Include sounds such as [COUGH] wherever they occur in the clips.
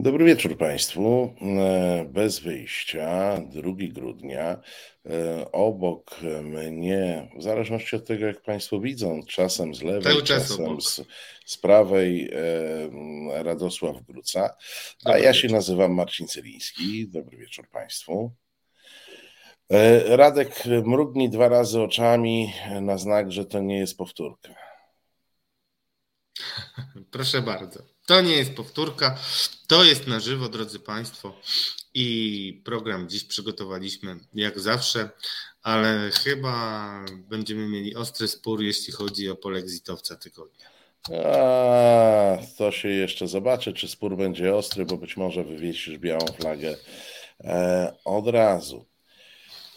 Dobry wieczór Państwu. E, bez wyjścia, 2 grudnia. E, obok mnie, w zależności od tego, jak Państwo widzą, czasem z lewej, czasem z, z, prawej, e, Radosław Gruca, a Dobry ja się nazywam Marcin Celiński. Dobry wieczór Państwu. Radek mrugnij dwa razy oczami na znak, że to nie jest powtórka. [LAUGHS] Proszę bardzo. To nie jest powtórka, to jest na żywo, drodzy Państwo. I program dziś przygotowaliśmy jak zawsze, ale chyba będziemy mieli ostry spór, jeśli chodzi o polexitowca tygodnia. A, to się jeszcze zobaczy, czy spór będzie ostry, bo być może wywiesisz białą flagę e, od razu.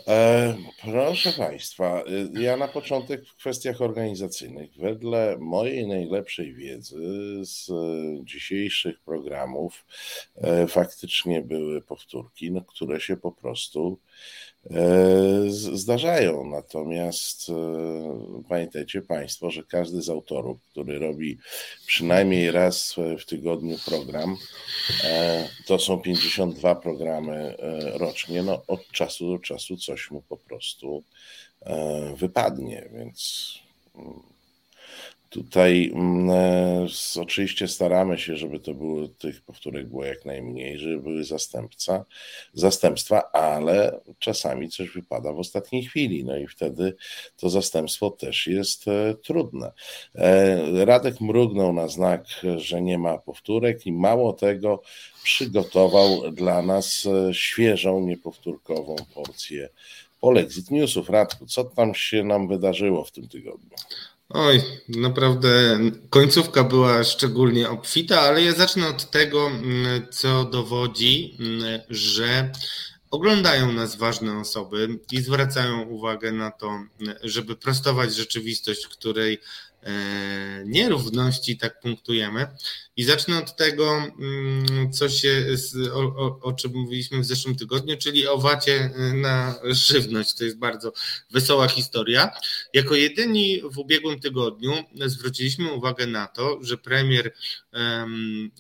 E, proszę Państwa, y, ja na początek w kwestiach organizacyjnych. Wedle mojej najlepszej wiedzy z dzisiejszych programów e, faktycznie były powtórki, no, które się po prostu zdarzają. Natomiast e, pamiętajcie Państwo, że każdy z autorów, który robi przynajmniej raz w tygodniu program, e, to są 52 programy rocznie, no od czasu do czasu coś mu po prostu wypadnie, więc mm, Tutaj mm, e, oczywiście staramy się, żeby to było tych powtórek było jak najmniej, żeby były zastępca, zastępstwa, ale czasami coś wypada w ostatniej chwili, no i wtedy to zastępstwo też jest e, trudne. E, Radek mrugnął na znak, że nie ma powtórek i mało tego przygotował dla nas świeżą, niepowtórkową porcję Polexit Newsów. Radku, co tam się nam wydarzyło w tym tygodniu? Oj, naprawdę końcówka była szczególnie obfita, ale ja zacznę od tego, mm, co dowodzi, mm, że oglądają nas ważne osoby i zwracają uwagę na to, żeby prostować rzeczywistość, której nierówności, tak punktujemy. I zacznę od tego, mm, co się, o, o, o, czym mówiliśmy w zeszłym tygodniu, czyli o wacie na żywność. To jest bardzo wesoła historia. Jako jedyni w ubiegłym tygodniu zwróciliśmy uwagę na to, że premier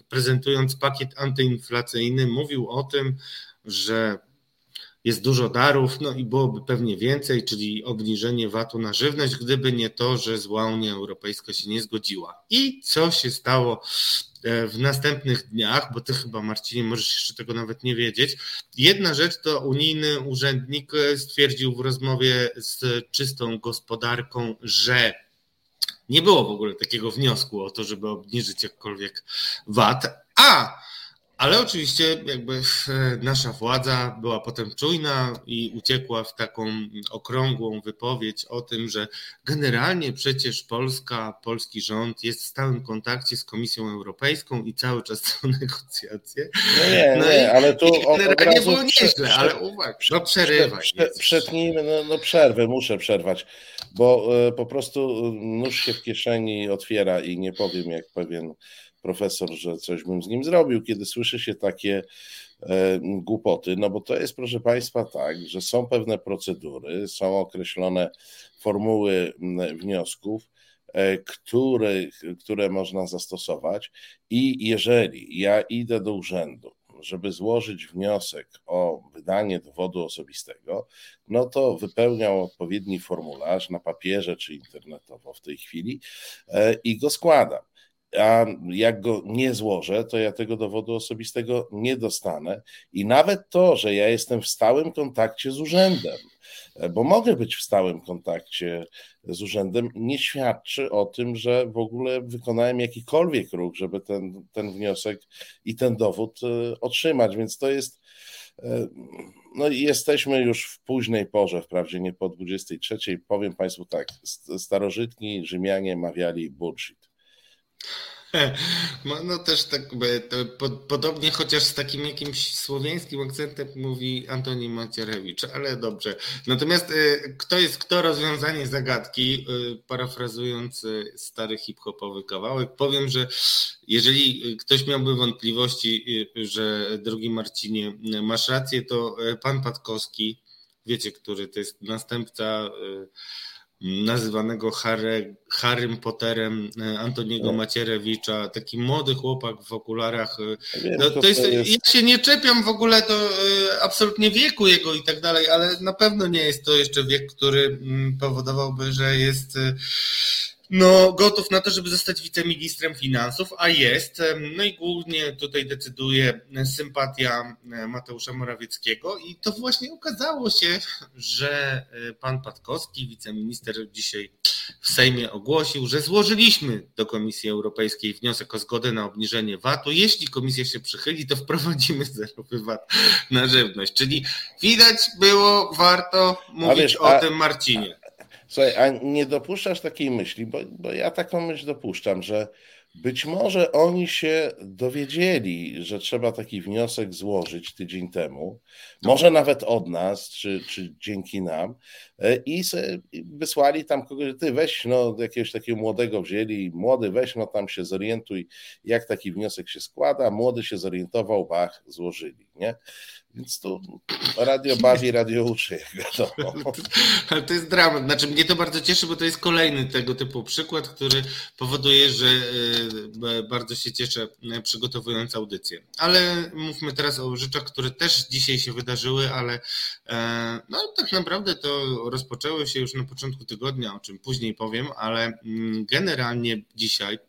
prezentując pakiet antyinflacyjny mówił o tym, że jest dużo darów, no i byłoby pewnie więcej, czyli obniżenie VAT-u na żywność, gdyby nie to, że zła Unia Europejska się nie zgodziła. I co się stało e, w następnych dniach, bo ty chyba Marcinie możesz jeszcze tego nawet nie wiedzieć. Jedna rzecz to unijny urzędnik stwierdził w rozmowie z czystą gospodarką, że nie było w ogóle takiego wniosku o to, żeby obniżyć jakkolwiek VAT, a ale oczywiście jakby e, nasza władza była potem czujna i uciekła w taką okrągłą wypowiedź o tym, że generalnie przecież Polska, polski rząd jest w stałym kontakcie z Komisją Europejską i cały czas są [LAUGHS] negocjacje. No nie, no nie, i, ale tu generalnie było nieźle, ale uwaga, no przerywaj. Przetnijmy, no, no przerwę, muszę przerwać, bo e, po prostu nóż się w kieszeni otwiera i nie powiem jak pewien profesor, że coś bym z nim zrobił, kiedy słyszy się takie e, głupoty, no bo to jest, proszę Państwa, tak, że są pewne procedury, są określone formuły wniosków, e, które, które można zastosować. I jeżeli ja idę do urzędu, żeby złożyć wniosek o wydanie dowodu osobistego, no to wypełniam odpowiedni formularz na papierze czy internetowo w tej chwili e, i go składam a jak go nie złożę, to ja tego dowodu osobistego nie dostanę. I nawet to, że ja jestem w stałym kontakcie z urzędem, bo mogę być w stałym kontakcie z urzędem, nie świadczy o tym, że w ogóle wykonałem jakikolwiek ruch, żeby ten, ten wniosek i ten dowód e, otrzymać. Więc to jest. E, no jesteśmy już w późnej porze, wprawdzie nie po 23. Powiem Państwu tak, starożytni Rzymianie mawiali bullshit. [LAUGHS] No też tak podobnie, chociaż z takim jakimś słowiańskim akcentem mówi Antoni Macierewicz, ale dobrze. Natomiast y, kto jest kto rozwiązanie zagadki, y, parafrazując y, stary hip-hopowy kawałek, powiem, że jeżeli ktoś miałby wątpliwości, że drogi Marcinie, masz rację, to pan Patkowski, wiecie, który to jest następca nazywanego Harry, Harrym Potterem e, Antoniego no. Macierewicza, taki młody chłopak w okularach. E, wiem, no, to, jest, Ja się nie czepiam w ogóle do e, absolutnie wieku jego i tak dalej, ale na pewno nie jest to jeszcze wiek, który mm, powodowałby, że jest no, gotów na to, żeby zostać wiceministrem finansów, a jest. No i głównie tutaj decyduje sympatia Mateusza Morawieckiego i to właśnie okazało się, że e, pan Patkowski, wiceminister dzisiaj w Sejmie ogłosił, że złożyliśmy do Komisji Europejskiej wniosek o zgodę na obniżenie VAT-u. Jeśli komisja się przychyli, to wprowadzimy zerowy VAT na żywność. Czyli widać było warto mówić wiesz, o tym Marcinie. Słuchaj, a nie dopuszczasz takiej myśli, bo, bo ja taką myśl dopuszczam, że być może oni się dowiedzieli, że trzeba taki wniosek złożyć tydzień temu, może nawet od nas, czy, czy dzięki nam, e, i wysłali tam kogoś, ty weź, no, jakiegoś takiego młodego wzięli, młody weź, no tam się zorientuj, jak taki wniosek się składa, młody się zorientował, bach, złożyli, nie? Więc to radio bawi, radio uczy, wiadomo. [LAUGHS] Ale to jest dramat. Znaczy mnie to bardzo cieszy, bo to jest kolejny tego typu przykład, który powoduje, że e, bardzo się cieszę e, przygotowując audycję. Ale mówmy teraz o rzeczach, które też dzisiaj się wydarzyły, ale e, no tak naprawdę to rozpoczęły się już na początku tygodnia, o czym później powiem, ale mm, generalnie dzisiaj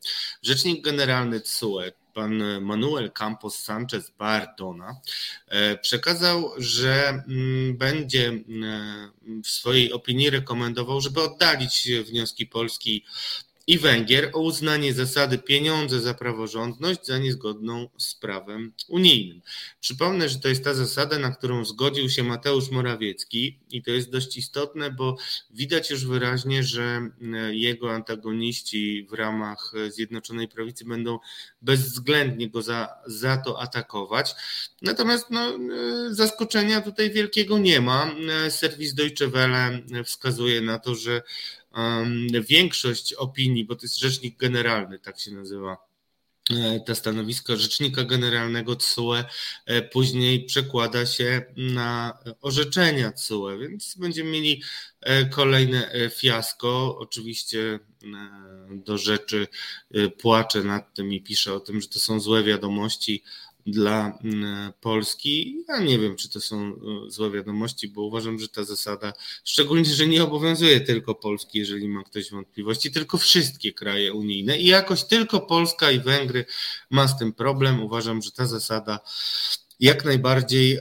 Rzecznik Generalny TSUE, pan Manuel Campos Sanchez Bardona e, przekazał, że mm, będzie mm, w swojej opinii rekomendował, żeby oddalić wnioski Polski i Węgier o uznanie zasady pieniądze za praworządność za niezgodną z prawem unijnym. Przypomnę, że to jest ta zasada, na którą zgodził się Mateusz Morawiecki i to jest dość istotne, bo widać już wyraźnie, że e, jego antagoniści w ramach Zjednoczonej Prawicy będą bezwzględnie go za, za to atakować. Natomiast no, e, zaskoczenia tutaj wielkiego nie ma. E, serwis Deutsche Welle wskazuje na to, że większość opinii, bo to jest rzecznik generalny, tak się nazywa e, to stanowisko rzecznika generalnego TSUE e, później przekłada się na orzeczenia TSUE, więc będziemy mieli e, kolejne fiasko. Oczywiście do rzeczy płaczę nad tym i piszę o tym, że to są złe wiadomości dla mm, Polski. Ja nie wiem, czy to są e, złe wiadomości, bo uważam, że ta zasada, szczególnie, że nie obowiązuje tylko Polski, jeżeli ma ktoś wątpliwości, tylko wszystkie kraje unijne i jakoś tylko Polska i Węgry ma z tym problem. Uważam, że ta zasada jak najbardziej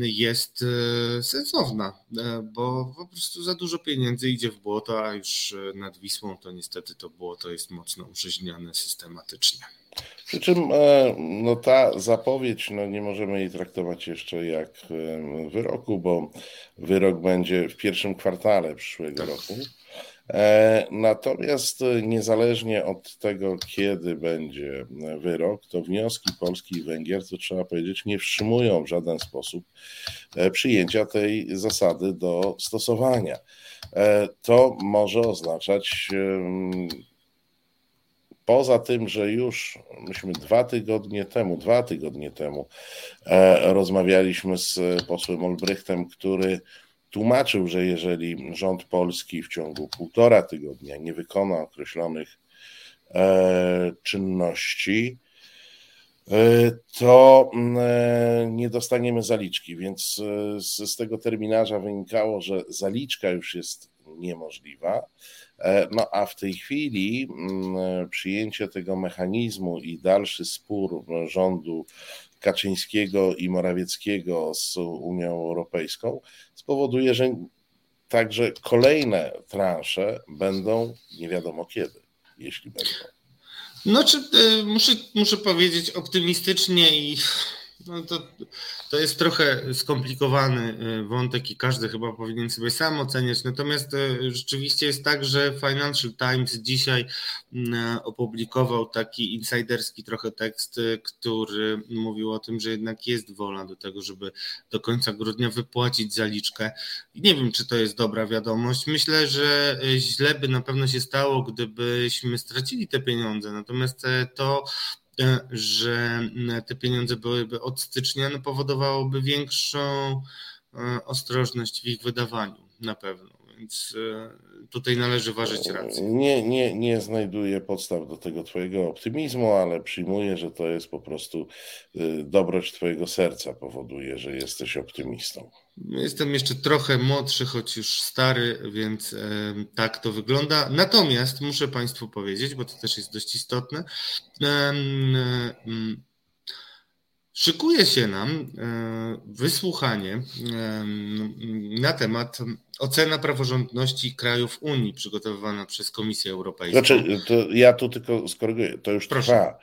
jest e, sensowna, e, bo po prostu za dużo pieniędzy idzie w błoto, a już nad Wisłą to niestety to błoto jest mocno uprzeźniane systematycznie. Przy czym e, no, ta zapowiedź, no, nie możemy jej traktować jeszcze jak e, wyroku, bo wyrok będzie w pierwszym kwartale przyszłego tak. roku. E, natomiast niezależnie od tego, kiedy będzie wyrok, to wnioski Polski i Węgier, to trzeba powiedzieć, nie wstrzymują w żaden sposób przyjęcia tej zasady do stosowania. To może oznaczać Poza tym, że już myśmy dwa tygodnie temu, dwa tygodnie temu e, rozmawialiśmy z posłem Olbrychtem, który tłumaczył, że jeżeli rząd polski w ciągu półtora tygodnia nie wykona określonych e, czynności, e, to nie dostaniemy zaliczki. Więc z, z tego terminarza wynikało, że zaliczka już jest niemożliwa. E, no a w tej chwili mm, przyjęcie tego mechanizmu i dalszy spór rządu Kaczyńskiego i Morawieckiego z Unią Europejską spowoduje, że także kolejne transze będą nie wiadomo kiedy, jeśli będą. No, czy, y, muszę, muszę powiedzieć optymistycznie i no to, to jest trochę skomplikowany y, wątek i każdy chyba powinien sobie sam oceniać. Natomiast y, rzeczywiście jest tak, że Financial Times dzisiaj mm, opublikował taki insiderski trochę tekst, y, który mówił o tym, że jednak jest wola do tego, żeby do końca grudnia wypłacić zaliczkę. Nie wiem, czy to jest dobra wiadomość. Myślę, że źle by na pewno się stało, gdybyśmy stracili te pieniądze. Natomiast to że te pieniądze byłyby od stycznia, no powodowałoby większą e, ostrożność w ich wydawaniu na pewno. więc tutaj należy ważyć rację. Nie, nie, nie znajduję podstaw do tego Twojego optymizmu, ale przyjmuję, że to jest po prostu dobroć Twojego serca powoduje, że jesteś optymistą. Jestem jeszcze trochę młodszy, choć już stary, więc tak to wygląda. Natomiast muszę Państwu powiedzieć, bo to też jest dość istotne. Szykuje się nam e, wysłuchanie na temat ocena praworządności krajów Unii przygotowywana przez Komisję Europejską. Znaczy, ja tu tylko skoryguję, to już Proszę. trwa.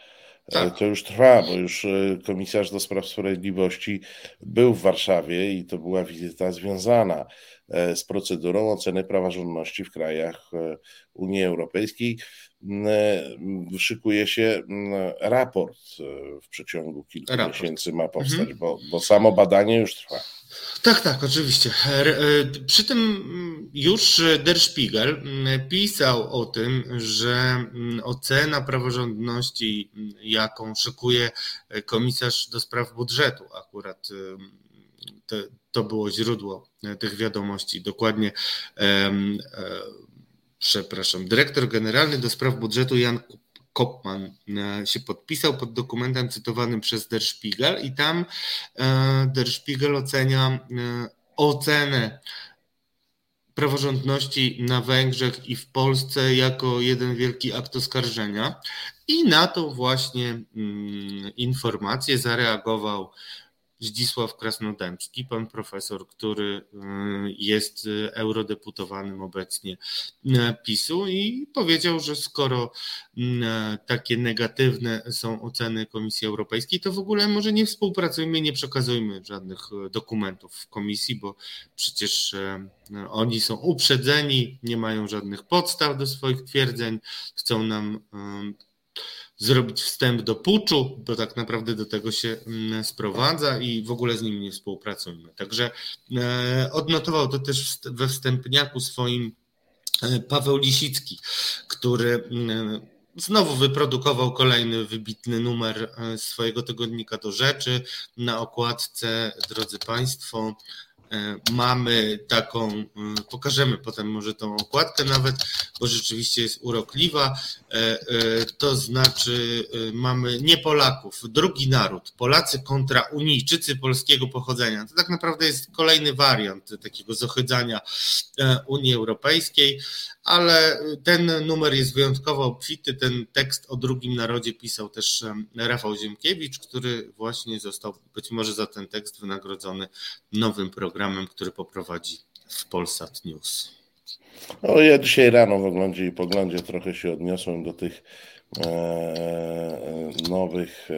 E, tak. To już trwa, bo już komisarz do spraw sprawiedliwości był w Warszawie i to była wizyta związana z procedurą oceny praworządności w krajach Unii Europejskiej. E, szykuje się raport e, w przeciągu kilku raport. miesięcy ma powstać, mhm. bo, bo samo badanie już trwa. Tak, tak, oczywiście. E, przy tym już Der Spiegel pisał o tym, że ocena praworządności, jaką szykuje komisarz do spraw budżetu, akurat to, to było źródło tych wiadomości, dokładnie przepraszam, dyrektor generalny do spraw budżetu Jan Kopman e, się podpisał pod dokumentem cytowanym przez Der Spiegel i tam e, Der Spiegel ocenia e, ocenę praworządności na Węgrzech i w Polsce jako jeden wielki akt oskarżenia. I na to właśnie mm, informację zareagował Zdzisław Krasnodębski, pan profesor, który y, jest eurodeputowanym obecnie y, PiSu i powiedział, że skoro y, takie negatywne są oceny Komisji Europejskiej, to w ogóle może nie współpracujmy, nie przekazujmy żadnych dokumentów w komisji, bo przecież oni są uprzedzeni, nie mają żadnych podstaw do swoich twierdzeń, chcą nam zrobić wstęp do puczu, bo tak naprawdę do tego się mm, sprowadza i w ogóle z nim nie współpracujmy. Także e, odnotował to też we wstępniaku swoim e, Paweł Lisicki, który mm, znowu wyprodukował kolejny wybitny numer e, swojego tygodnika do rzeczy. Na okładce, drodzy Państwo, mamy taką, e, pokażemy potem może tą okładkę nawet, bo rzeczywiście jest urokliwa. E, to znaczy mamy nie Polaków, drugi naród, Polacy kontra Unijczycy polskiego pochodzenia. To tak naprawdę jest kolejny wariant takiego zohydzania Unii Europejskiej ale ten numer jest wyjątkowo obfity. Ten tekst o drugim narodzie pisał też Rafał Ziemkiewicz, który właśnie został być może za ten tekst wynagrodzony nowym programem, który poprowadzi w Polsat News. No, ja dzisiaj rano w oglądzie i poglądzie trochę się odniosłem do tych e, nowych e,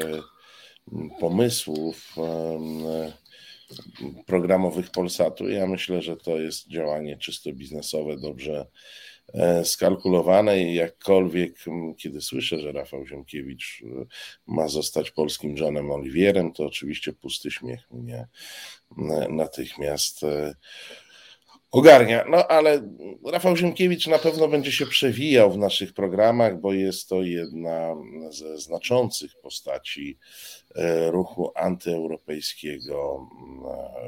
pomysłów e, programowych Polsatu. Ja myślę, że to jest działanie czysto biznesowe, dobrze skalkulowane i jakkolwiek, kiedy słyszę, że Rafał Ziemkiewicz e, ma zostać polskim Johnem Oliwierem, to oczywiście pusty śmiech mnie e, natychmiast ogarnia. No ale Rafał Ziemkiewicz na pewno będzie się przewijał w naszych programach, bo jest to jedna ze znaczących postaci ruchu antyeuropejskiego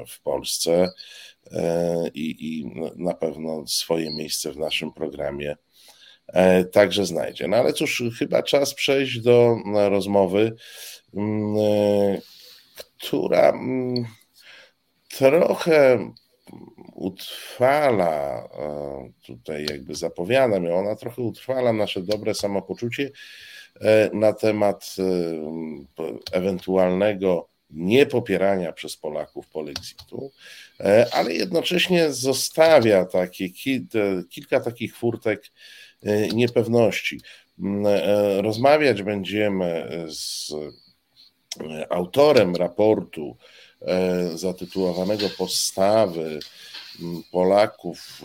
w Polsce. E, i, i na pewno swoje miejsce w naszym programie e, także znajdzie. No ale cóż, chyba czas przejść do rozmowy, mm, e, która mm, trochę utrwala, tutaj jakby zapowiadam ją, ona trochę utrwala nasze dobre samopoczucie na temat ewentualnego niepopierania przez Polaków polexitu, e, ale jednocześnie zostawia takie, kilka takich furtek e, niepewności. Mm, e, rozmawiać będziemy z autorem raportu zatytułowanego Postawy Polaków.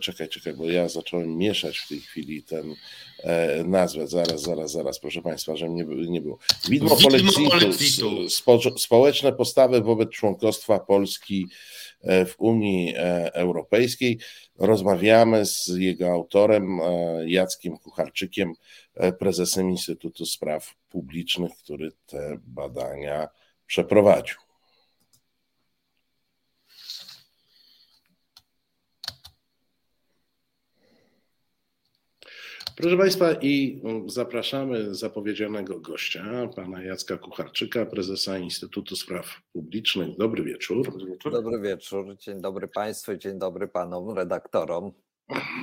Czekaj, czekaj, bo ja zacząłem mieszać w tej chwili ten e, nazwę. Zaraz, zaraz, zaraz, proszę Państwa, że nie, nie było. Widmo Polexitu, społeczne postawy wobec członkostwa Polski e, w Unii e, Europejskiej. Rozmawiamy z jego autorem, Jackiem Kucharczykiem, prezesem Instytutu Spraw Publicznych, który te badania przeprowadził. Proszę Państwa, i mm, zapraszamy zapowiedzianego gościa, pana Jacka Kucharczyka, prezesa Instytutu Spraw Publicznych. Dobry wieczór. Dobry wieczór. Dobry wieczór. Dzień dobry Państwu, dzień dobry panom redaktorom.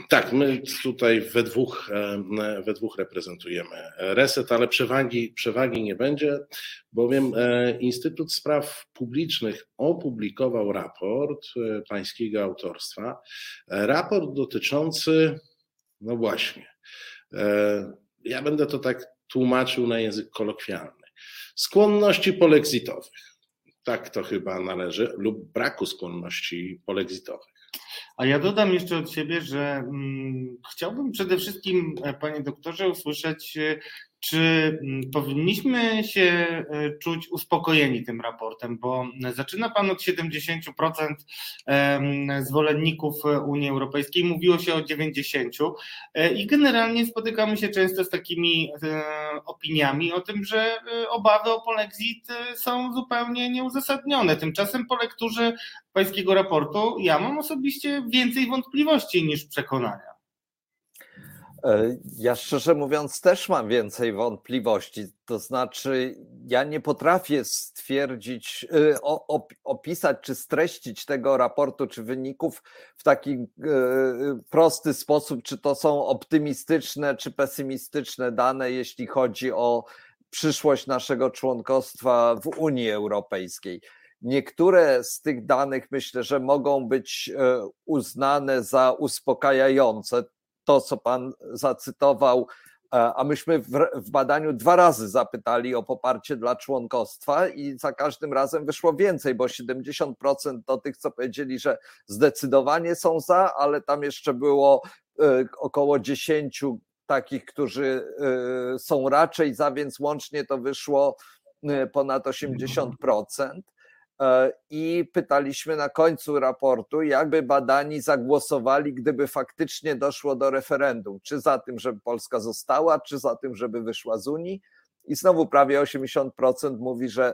Tak, my tutaj we dwóch, e, we dwóch reprezentujemy reset, ale przewagi, przewagi nie będzie, bowiem e, Instytut Spraw Publicznych opublikował raport e, pańskiego autorstwa. Raport dotyczący, no właśnie, ja będę to tak tłumaczył na język kolokwialny, skłonności polexitowych. Tak to chyba należy, lub braku skłonności polexitowych. A ja dodam jeszcze od siebie, że mm, chciałbym przede wszystkim, e, panie doktorze, usłyszeć e, czy mm, powinniśmy się e, czuć uspokojeni tym raportem, bo zaczyna Pan od 70% zwolenników Unii Europejskiej, mówiło się o 90% e, i generalnie spotykamy się często z takimi e, opiniami o tym, że obawy o polexit są zupełnie nieuzasadnione. Tymczasem po lekturze pańskiego raportu ja mam osobiście więcej wątpliwości niż przekonania. E, ja szczerze mówiąc też mam więcej wątpliwości. To znaczy, ja nie potrafię stwierdzić, e, opisać czy streścić tego raportu czy wyników w taki e, prosty sposób, czy to są optymistyczne czy pesymistyczne dane, jeśli chodzi o przyszłość naszego członkostwa w Unii Europejskiej. Niektóre z tych danych myślę, że mogą być uznane za uspokajające to, co pan zacytował, e, a myśmy w, badaniu dwa razy zapytali o poparcie dla członkostwa i za każdym razem wyszło więcej, bo 70% to tych, co powiedzieli, że zdecydowanie są za, ale tam jeszcze było e, około 10 takich, którzy e, są raczej za, więc łącznie to wyszło ponad 80%. E, i pytaliśmy na końcu raportu, jakby badani zagłosowali, gdyby faktycznie doszło do referendum, czy za tym, żeby Polska została, czy za tym, żeby wyszła z Unii. I znowu prawie 80% mówi, że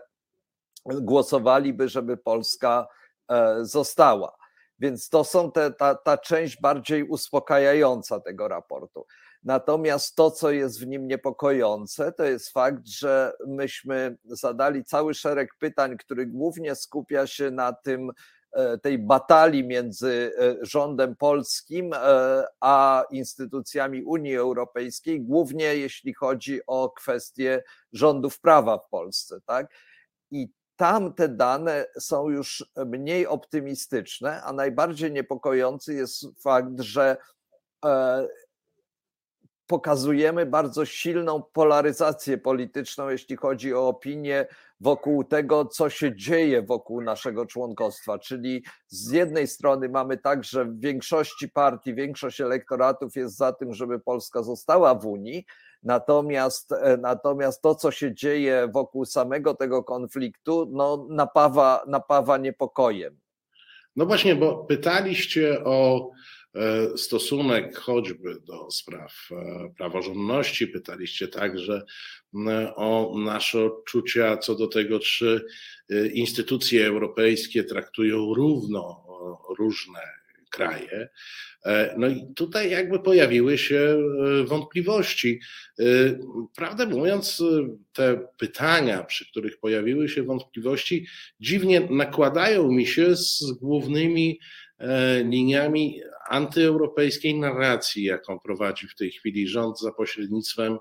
głosowaliby, żeby Polska e, została. Więc to są te, ta, ta część bardziej uspokajająca tego raportu. Natomiast to, co jest w nim niepokojące, to jest fakt, że myśmy zadali cały szereg pytań, który głównie skupia się na tym, e, tej batalii między e, rządem polskim e, a instytucjami Unii Europejskiej, głównie jeśli chodzi o kwestie rządów prawa w Polsce. Tak? I tam te dane są już mniej optymistyczne, a najbardziej niepokojący jest fakt, że pokazujemy bardzo silną polaryzację polityczną, jeśli chodzi o opinię wokół tego, co się dzieje wokół naszego członkostwa. Czyli z jednej strony mamy tak, że w większości partii, większość elektoratów jest za tym, żeby Polska została w Unii, natomiast, e, natomiast to, co się dzieje wokół samego tego konfliktu, no, napawa, napawa niepokojem. No właśnie, bo pytaliście o stosunek choćby do spraw e, praworządności. Pytaliście także o nasze odczucia co do tego, czy e, instytucje europejskie traktują równo różne kraje. No i tutaj jakby pojawiły się wątpliwości. Prawdę mówiąc, te pytania, przy których pojawiły się wątpliwości, dziwnie nakładają mi się z głównymi liniami antyeuropejskiej narracji, jaką prowadzi w tej chwili rząd za pośrednictwem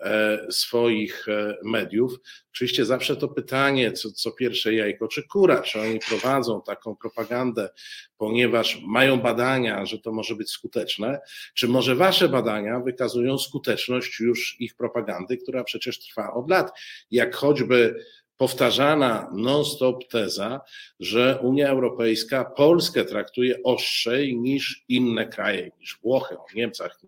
e, swoich e, mediów. Oczywiście zawsze to pytanie, co, co pierwsze jajko czy kura, czy oni prowadzą taką propagandę, ponieważ mają badania, że to może być skuteczne, czy może wasze badania wykazują skuteczność już ich propagandy, która przecież trwa od lat, jak choćby powtarzana non-stop teza, że Unia Europejska Polskę traktuje ostrzej niż inne kraje, niż Włochy, o Niemcach,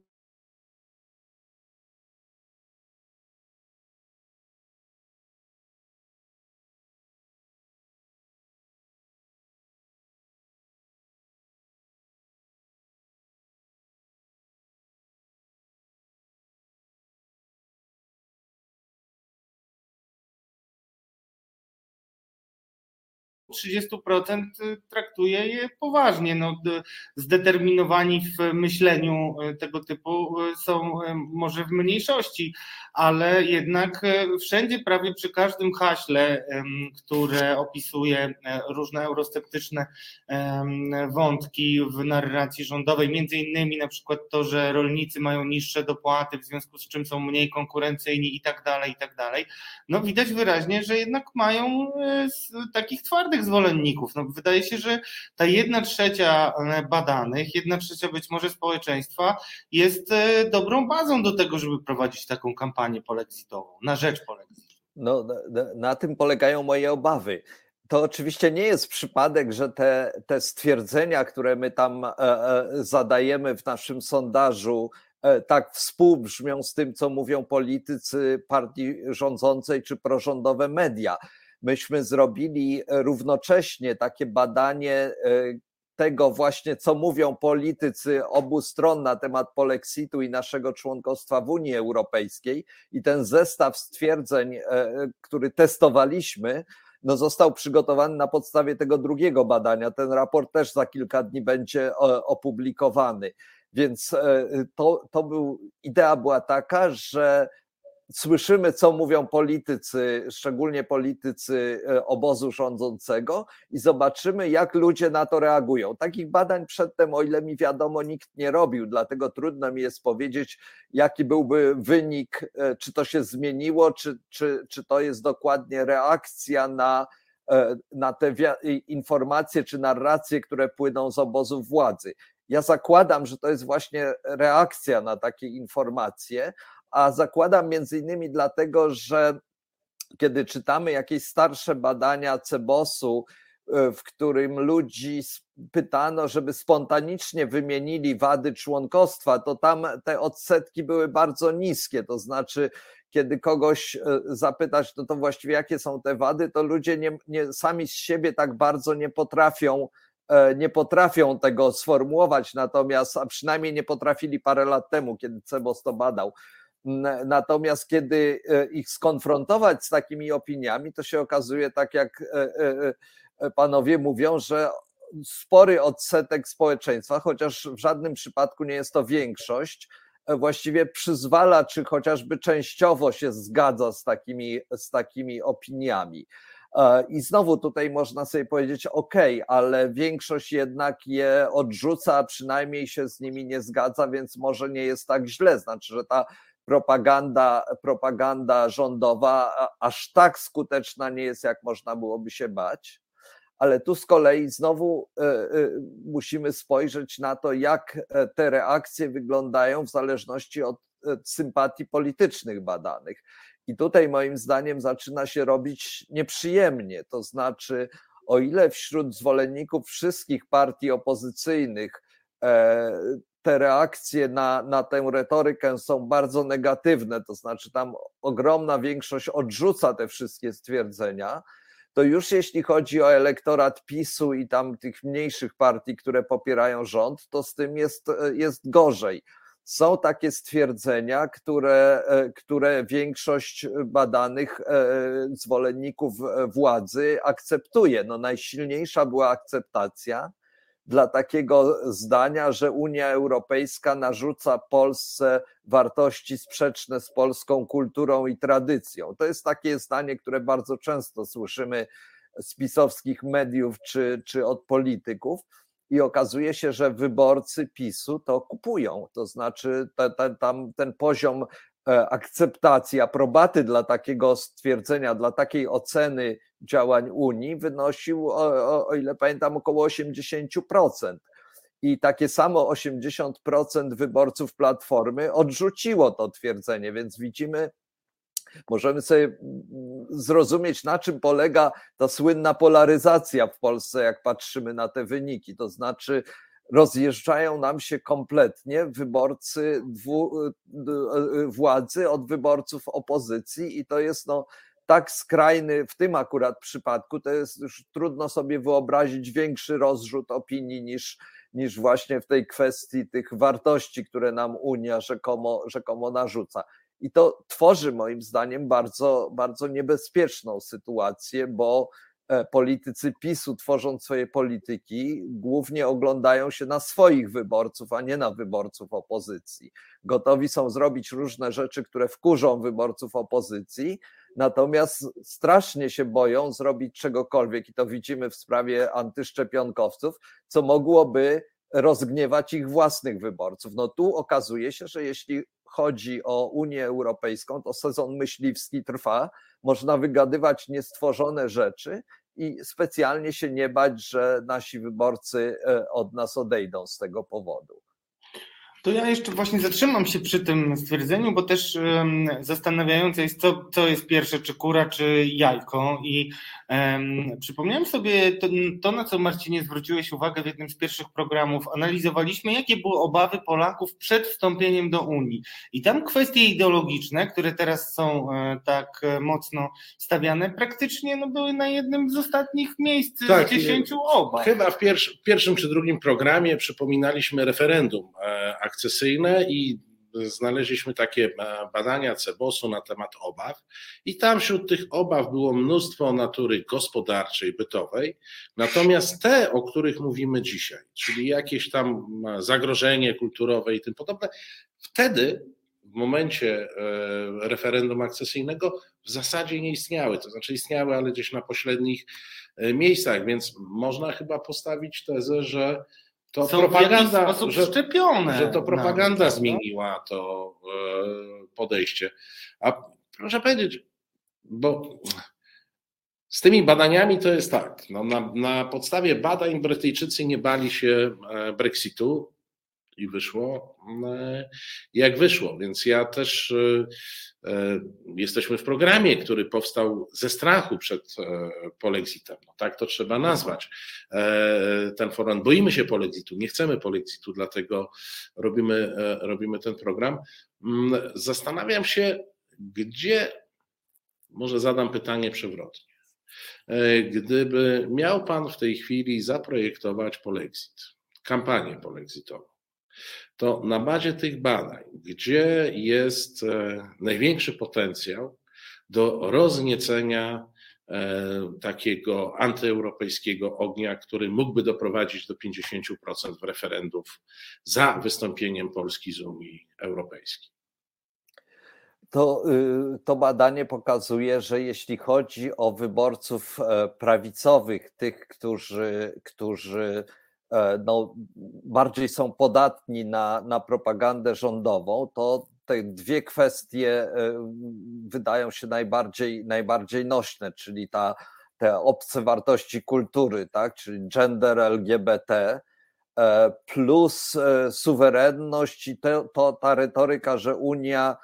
30% traktuje je poważnie. No, zdeterminowani w myśleniu tego typu są może w mniejszości, ale jednak wszędzie, prawie przy każdym haśle, które opisuje różne eurosceptyczne wątki w narracji rządowej, między innymi na przykład to, że rolnicy mają niższe dopłaty, w związku z czym są mniej konkurencyjni i tak dalej, i tak dalej. No widać wyraźnie, że jednak mają e, takich twardych zwolenników. No, wydaje się, że ta jedna trzecia e, badanych, jedna trzecia być może społeczeństwa jest e, dobrą bazą do tego, żeby prowadzić taką kampanię polexitową, na rzecz polexitu. No, na, na tym polegają moje obawy to oczywiście nie jest przypadek, że te, te stwierdzenia, które my tam zadajemy w naszym sondażu, E, tak współbrzmią z tym, co mówią politycy partii rządzącej czy prorządowe media. Myśmy zrobili równocześnie takie badanie e, tego właśnie, co mówią politycy obu stron na temat polexitu i naszego członkostwa w Unii Europejskiej i ten zestaw stwierdzeń, e, który testowaliśmy, no został przygotowany na podstawie tego drugiego badania. Ten raport też za kilka dni będzie opublikowany. Więc e, to, to był, idea była taka, że słyszymy, co mówią politycy, szczególnie politycy e, obozu rządzącego, i zobaczymy, jak ludzie na to reagują. Takich badań przedtem, o ile mi wiadomo, nikt nie robił, dlatego trudno mi jest powiedzieć, jaki byłby wynik, e, czy to się zmieniło, czy, czy, czy to jest dokładnie reakcja na, na te informacje czy narracje, które płyną z obozu władzy. Ja zakładam, że to jest właśnie reakcja na takie informacje, a zakładam między innymi dlatego, że kiedy czytamy jakieś starsze badania Cebosu, e, w którym ludzi pytano, żeby spontanicznie wymienili wady członkostwa, to tam te odsetki były bardzo niskie. To znaczy, kiedy kogoś e, zapytać, no to właściwie jakie są te wady, to ludzie nie, nie, sami z siebie tak bardzo nie potrafią E, nie potrafią tego sformułować, natomiast, a przynajmniej nie potrafili parę lat temu, kiedy Cebos to badał. Natomiast kiedy e, ich skonfrontować z takimi opiniami, to się okazuje, tak jak e, panowie mówią, że spory odsetek społeczeństwa, chociaż w żadnym przypadku nie jest to większość, właściwie przyzwala, czy chociażby częściowo się zgadza z takimi, z takimi opiniami. E, I znowu tutaj można sobie powiedzieć, OK, ale większość jednak je odrzuca, a przynajmniej się z nimi nie zgadza, więc może nie jest tak źle. Znaczy, że ta propaganda, propaganda rządowa aż tak skuteczna nie jest, jak można byłoby się bać. Ale tu z kolei znowu e, e, musimy spojrzeć na to, jak te reakcje wyglądają w zależności od sympatii politycznych badanych. I tutaj moim zdaniem zaczyna się robić nieprzyjemnie. To znaczy, o ile wśród zwolenników wszystkich partii opozycyjnych e, te reakcje na, na tę retorykę są bardzo negatywne, to znaczy tam ogromna większość odrzuca te wszystkie stwierdzenia, to już jeśli chodzi o elektorat PiSu i tam tych mniejszych partii, które popierają rząd, to z tym jest, jest gorzej. Są takie stwierdzenia, które, e, które większość badanych e, zwolenników władzy akceptuje. No, najsilniejsza była akceptacja dla takiego zdania, że Unia Europejska narzuca Polsce wartości sprzeczne z polską kulturą i tradycją. To jest takie zdanie, które bardzo często słyszymy z pisowskich mediów czy, czy od polityków i okazuje się, że wyborcy PiSu to kupują. To znaczy, te, te, tam ten poziom akceptacji, aprobaty dla takiego stwierdzenia, dla takiej oceny działań Unii wynosił, o, o, o ile pamiętam, około 80%. I takie samo 80% wyborców Platformy odrzuciło to twierdzenie, więc widzimy, Możemy sobie mm, zrozumieć, na czym polega ta słynna polaryzacja w Polsce, jak patrzymy na te wyniki. To znaczy, rozjeżdżają nam się kompletnie wyborcy dwu, władzy od wyborców opozycji, i to jest no, tak skrajny w tym akurat przypadku, to jest już trudno sobie wyobrazić większy rozrzut opinii niż, niż właśnie w tej kwestii tych wartości, które nam Unia rzekomo, rzekomo narzuca. I to tworzy moim zdaniem bardzo, bardzo niebezpieczną sytuację, bo e, politycy PiSu, tworząc swoje polityki, głównie oglądają się na swoich wyborców, a nie na wyborców opozycji. Gotowi są zrobić różne rzeczy, które wkurzą wyborców opozycji, natomiast strasznie się boją zrobić czegokolwiek, i to widzimy w sprawie antyszczepionkowców, co mogłoby rozgniewać ich własnych wyborców. No tu okazuje się, że jeśli chodzi o Unię Europejską, to sezon myśliwski trwa, można wygadywać niestworzone rzeczy i specjalnie się nie bać, że nasi wyborcy e, od nas odejdą z tego powodu. To ja jeszcze właśnie zatrzymam się przy tym stwierdzeniu, bo też um, zastanawiające jest, co, co jest pierwsze, czy kura, czy jajko. I um, przypomniałem sobie to, to, na co Marcinie zwróciłeś uwagę w jednym z pierwszych programów. Analizowaliśmy, jakie były obawy Polaków przed wstąpieniem do Unii. I tam kwestie ideologiczne, które teraz są e, tak e, mocno stawiane, praktycznie no, były na jednym z ostatnich miejsc tak, z dziesięciu obaw. Chyba w pierwszym czy drugim programie przypominaliśmy referendum e, akcesyjne i znaleźliśmy takie e, badania Cebosu na temat obaw. I tam wśród tych obaw było mnóstwo natury gospodarczej, bytowej, natomiast te, o których mówimy dzisiaj, czyli jakieś tam e, zagrożenie kulturowe i tym podobne, wtedy w momencie e, referendum akcesyjnego w zasadzie nie istniały, to znaczy istniały, ale gdzieś na pośrednich miejscach, więc można chyba postawić tezę, że to są propaganda, w że, szczepione. Że to propaganda zmieniła to e, podejście. A proszę powiedzieć, bo z tymi badaniami to jest tak. No na, na podstawie badań Brytyjczycy nie bali się e, Brexitu i wyszło e, jak wyszło. Więc ja też E, jesteśmy w programie, który powstał ze strachu przed e, polexitem. No tak to trzeba nazwać. E, ten forum, boimy się polexitu, nie chcemy polexitu, dlatego robimy, robimy ten program. Mm, zastanawiam się, gdzie, może zadam pytanie przewrotnie. Gdyby miał Pan w tej chwili zaprojektować polexit, kampanię polexitową, to na bazie tych badań, gdzie jest e, największy potencjał do rozniecenia e, takiego antyeuropejskiego ognia, który mógłby doprowadzić do 50% w referendów za wystąpieniem Polski z Unii Europejskiej. To, y, to badanie pokazuje, że jeśli chodzi o wyborców e, prawicowych, tych, którzy, którzy no, bardziej są podatni na, na propagandę rządową, to te dwie kwestie e, wydają się najbardziej, najbardziej nośne, czyli ta, te obce wartości kultury, tak, czyli gender LGBT, e, plus suwerenność i to, to ta retoryka, że Unia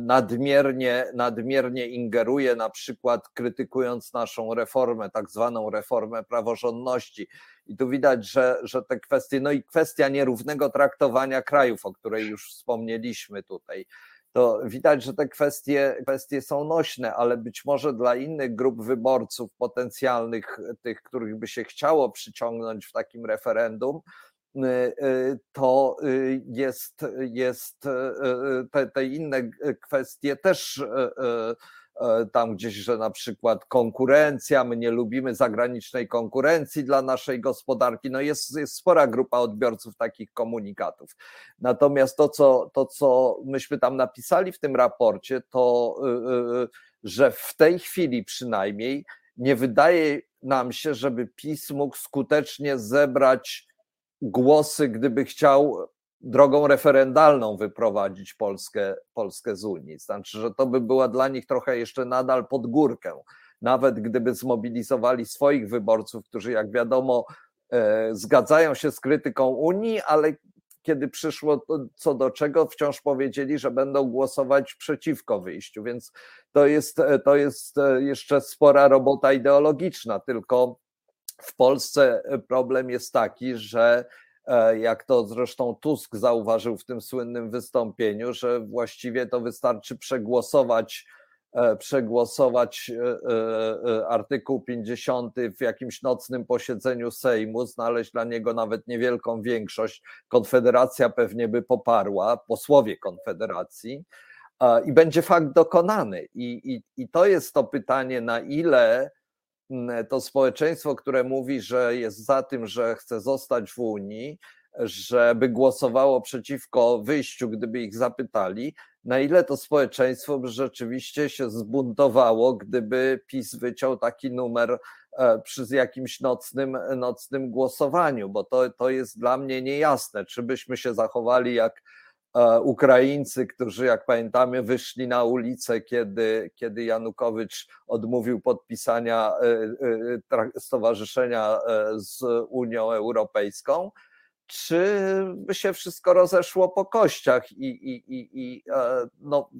nadmiernie, nadmiernie ingeruje, na przykład krytykując naszą reformę, tak zwaną reformę praworządności, i tu widać, że, że te kwestie, no i kwestia nierównego traktowania krajów, o której już wspomnieliśmy tutaj, to widać, że te kwestie, kwestie są nośne, ale być może dla innych grup wyborców potencjalnych, tych, których by się chciało przyciągnąć w takim referendum, to y, jest, jest te, te inne kwestie też tam gdzieś, że na przykład konkurencja, my nie lubimy zagranicznej konkurencji dla naszej gospodarki. No jest, jest spora grupa odbiorców takich komunikatów. Natomiast to co, to, co myśmy tam napisali w tym raporcie, to że w tej chwili przynajmniej nie wydaje nam się, żeby PiS mógł skutecznie zebrać głosy, gdyby chciał drogą referendalną wyprowadzić Polskę, Polskę z Unii. Znaczy, że to by była dla nich trochę jeszcze nadal pod górkę. Nawet gdyby zmobilizowali swoich wyborców, którzy, jak wiadomo, e, zgadzają się z krytyką Unii, ale kiedy przyszło co do czego, wciąż powiedzieli, że będą głosować przeciwko wyjściu. Więc to jest, to jest e, jeszcze spora robota ideologiczna, tylko w Polsce problem jest taki, że E, jak to zresztą Tusk zauważył w tym słynnym wystąpieniu, że właściwie to wystarczy przegłosować e, przegłosować e, artykuł 50 w jakimś nocnym posiedzeniu Sejmu, znaleźć dla niego nawet niewielką większość. Konfederacja pewnie by poparła, posłowie Konfederacji, i będzie fakt dokonany. I, i, i to jest to pytanie, na ile to społeczeństwo, które mówi, że jest za tym, że chce zostać w Unii, żeby głosowało przeciwko wyjściu, gdyby ich zapytali, na ile to społeczeństwo by rzeczywiście się zbuntowało, gdyby PiS wyciął taki numer e, przy jakimś nocnym, nocnym głosowaniu, bo to, to jest dla mnie niejasne, czy byśmy się zachowali jak e, Ukraińcy, którzy, jak pamiętamy, wyszli na ulicę, kiedy, kiedy Janukowycz odmówił podpisania e, stowarzyszenia z Unią Europejską. Czy by się wszystko rozeszło po kościach? I, i, i, i e, no,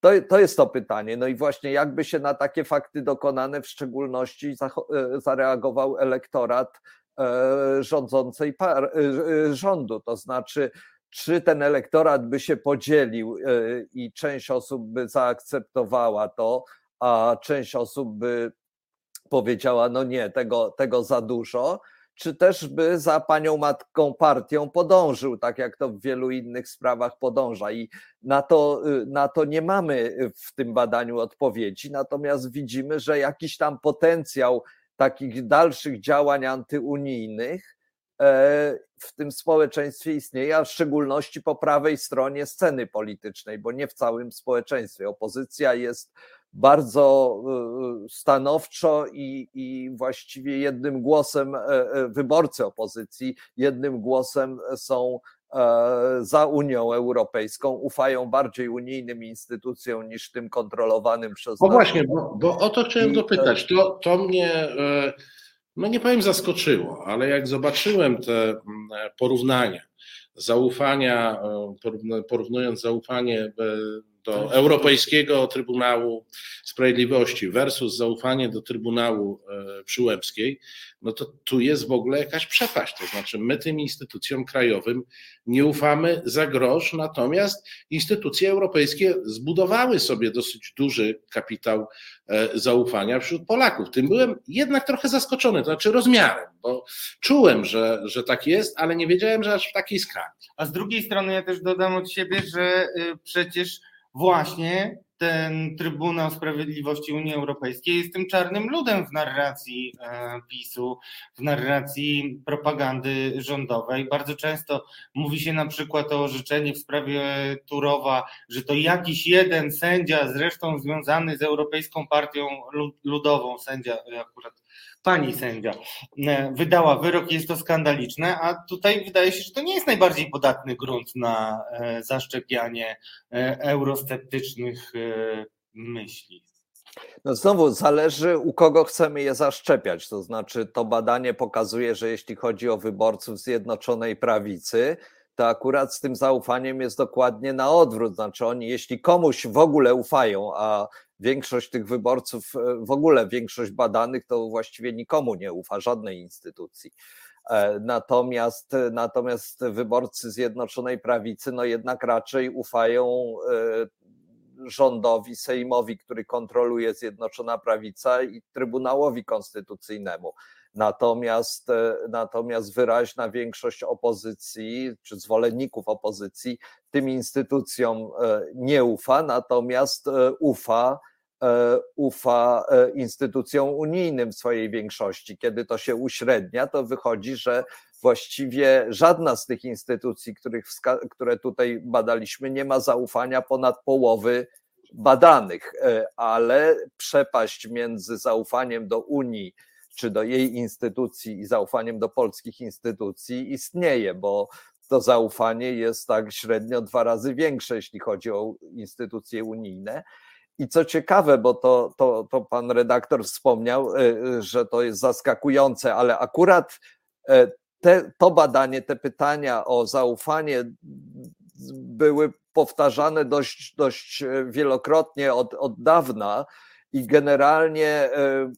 to, to jest to pytanie. No i właśnie jakby się na takie fakty dokonane w szczególności e, zareagował elektorat e, rządzącej par, rządu, to znaczy czy ten elektorat by się podzielił i część osób by zaakceptowała to, a część osób by powiedziała, no nie, tego, tego za dużo, czy też by za panią matką partią podążył, tak jak to w wielu innych sprawach podąża. I na to, y, na to nie mamy w tym badaniu odpowiedzi, natomiast widzimy, że jakiś tam potencjał takich dalszych działań antyunijnych e, w tym społeczeństwie istnieje, a w szczególności po prawej stronie sceny politycznej, bo nie w całym społeczeństwie. Opozycja jest bardzo e, e, stanowczo i, i właściwie jednym głosem e, wyborcy opozycji, jednym głosem są za Unią Europejską, ufają bardziej unijnym instytucjom niż tym kontrolowanym przez. No właśnie, bo, bo o to chciałem dopytać. To, to mnie, no nie powiem zaskoczyło, ale jak zobaczyłem te mm, porównania, zaufania, porównując zaufanie do Europejskiego Trybunału Sprawiedliwości versus zaufanie do Trybunału e, Przyłębskiej, no to tu jest w ogóle jakaś przepaść. To znaczy, my tym instytucjom krajowym nie ufamy za grosz, natomiast instytucje europejskie zbudowały sobie dosyć duży kapitał e, zaufania wśród Polaków. Tym byłem jednak trochę zaskoczony, to znaczy rozmiarem, bo czułem, że, że tak jest, ale nie wiedziałem, że aż w takiej skali. A z drugiej strony ja też dodam od siebie, że y, przecież właśnie ten Trybunał Sprawiedliwości Unii Europejskiej jest tym czarnym ludem w narracji e, PiSu, w narracji propagandy rządowej. Bardzo często mówi się na przykład o orzeczeniu w sprawie Turowa, że to jakiś jeden sędzia, zresztą związany z Europejską Partią Ludową, sędzia akurat pani sędzia e, wydała wyrok, jest to skandaliczne, a tutaj wydaje się, że to nie jest najbardziej podatny grunt na e, zaszczepianie e, eurosceptycznych myśli. No znowu zależy, u kogo chcemy je zaszczepiać. To znaczy, to badanie pokazuje, że jeśli chodzi o wyborców Zjednoczonej Prawicy, to akurat z tym zaufaniem jest dokładnie na odwrót. Znaczy, oni, jeśli komuś w ogóle ufają, a większość tych wyborców, e, w ogóle większość badanych, to właściwie nikomu nie ufa, żadnej instytucji. E, natomiast, natomiast wyborcy Zjednoczonej Prawicy, no jednak raczej ufają e, rządowi, Sejmowi, który kontroluje Zjednoczona Prawica i Trybunałowi Konstytucyjnemu. Natomiast, natomiast wyraźna większość opozycji, czy zwolenników opozycji tym instytucjom nie ufa, natomiast ufa E, ufa e, instytucjom unijnym w swojej większości. Kiedy to się uśrednia, to wychodzi, że właściwie żadna z tych instytucji, których, które tutaj badaliśmy, nie ma zaufania ponad połowy badanych, e, ale przepaść między zaufaniem do Unii czy do jej instytucji i zaufaniem do polskich instytucji istnieje, bo to zaufanie jest tak średnio dwa razy większe, jeśli chodzi o instytucje unijne. I co ciekawe, bo to, to, to pan redaktor wspomniał, y, y, że to jest zaskakujące, ale akurat e, te, to badanie, te pytania o zaufanie były powtarzane dość, dość e, wielokrotnie od, od dawna i generalnie e,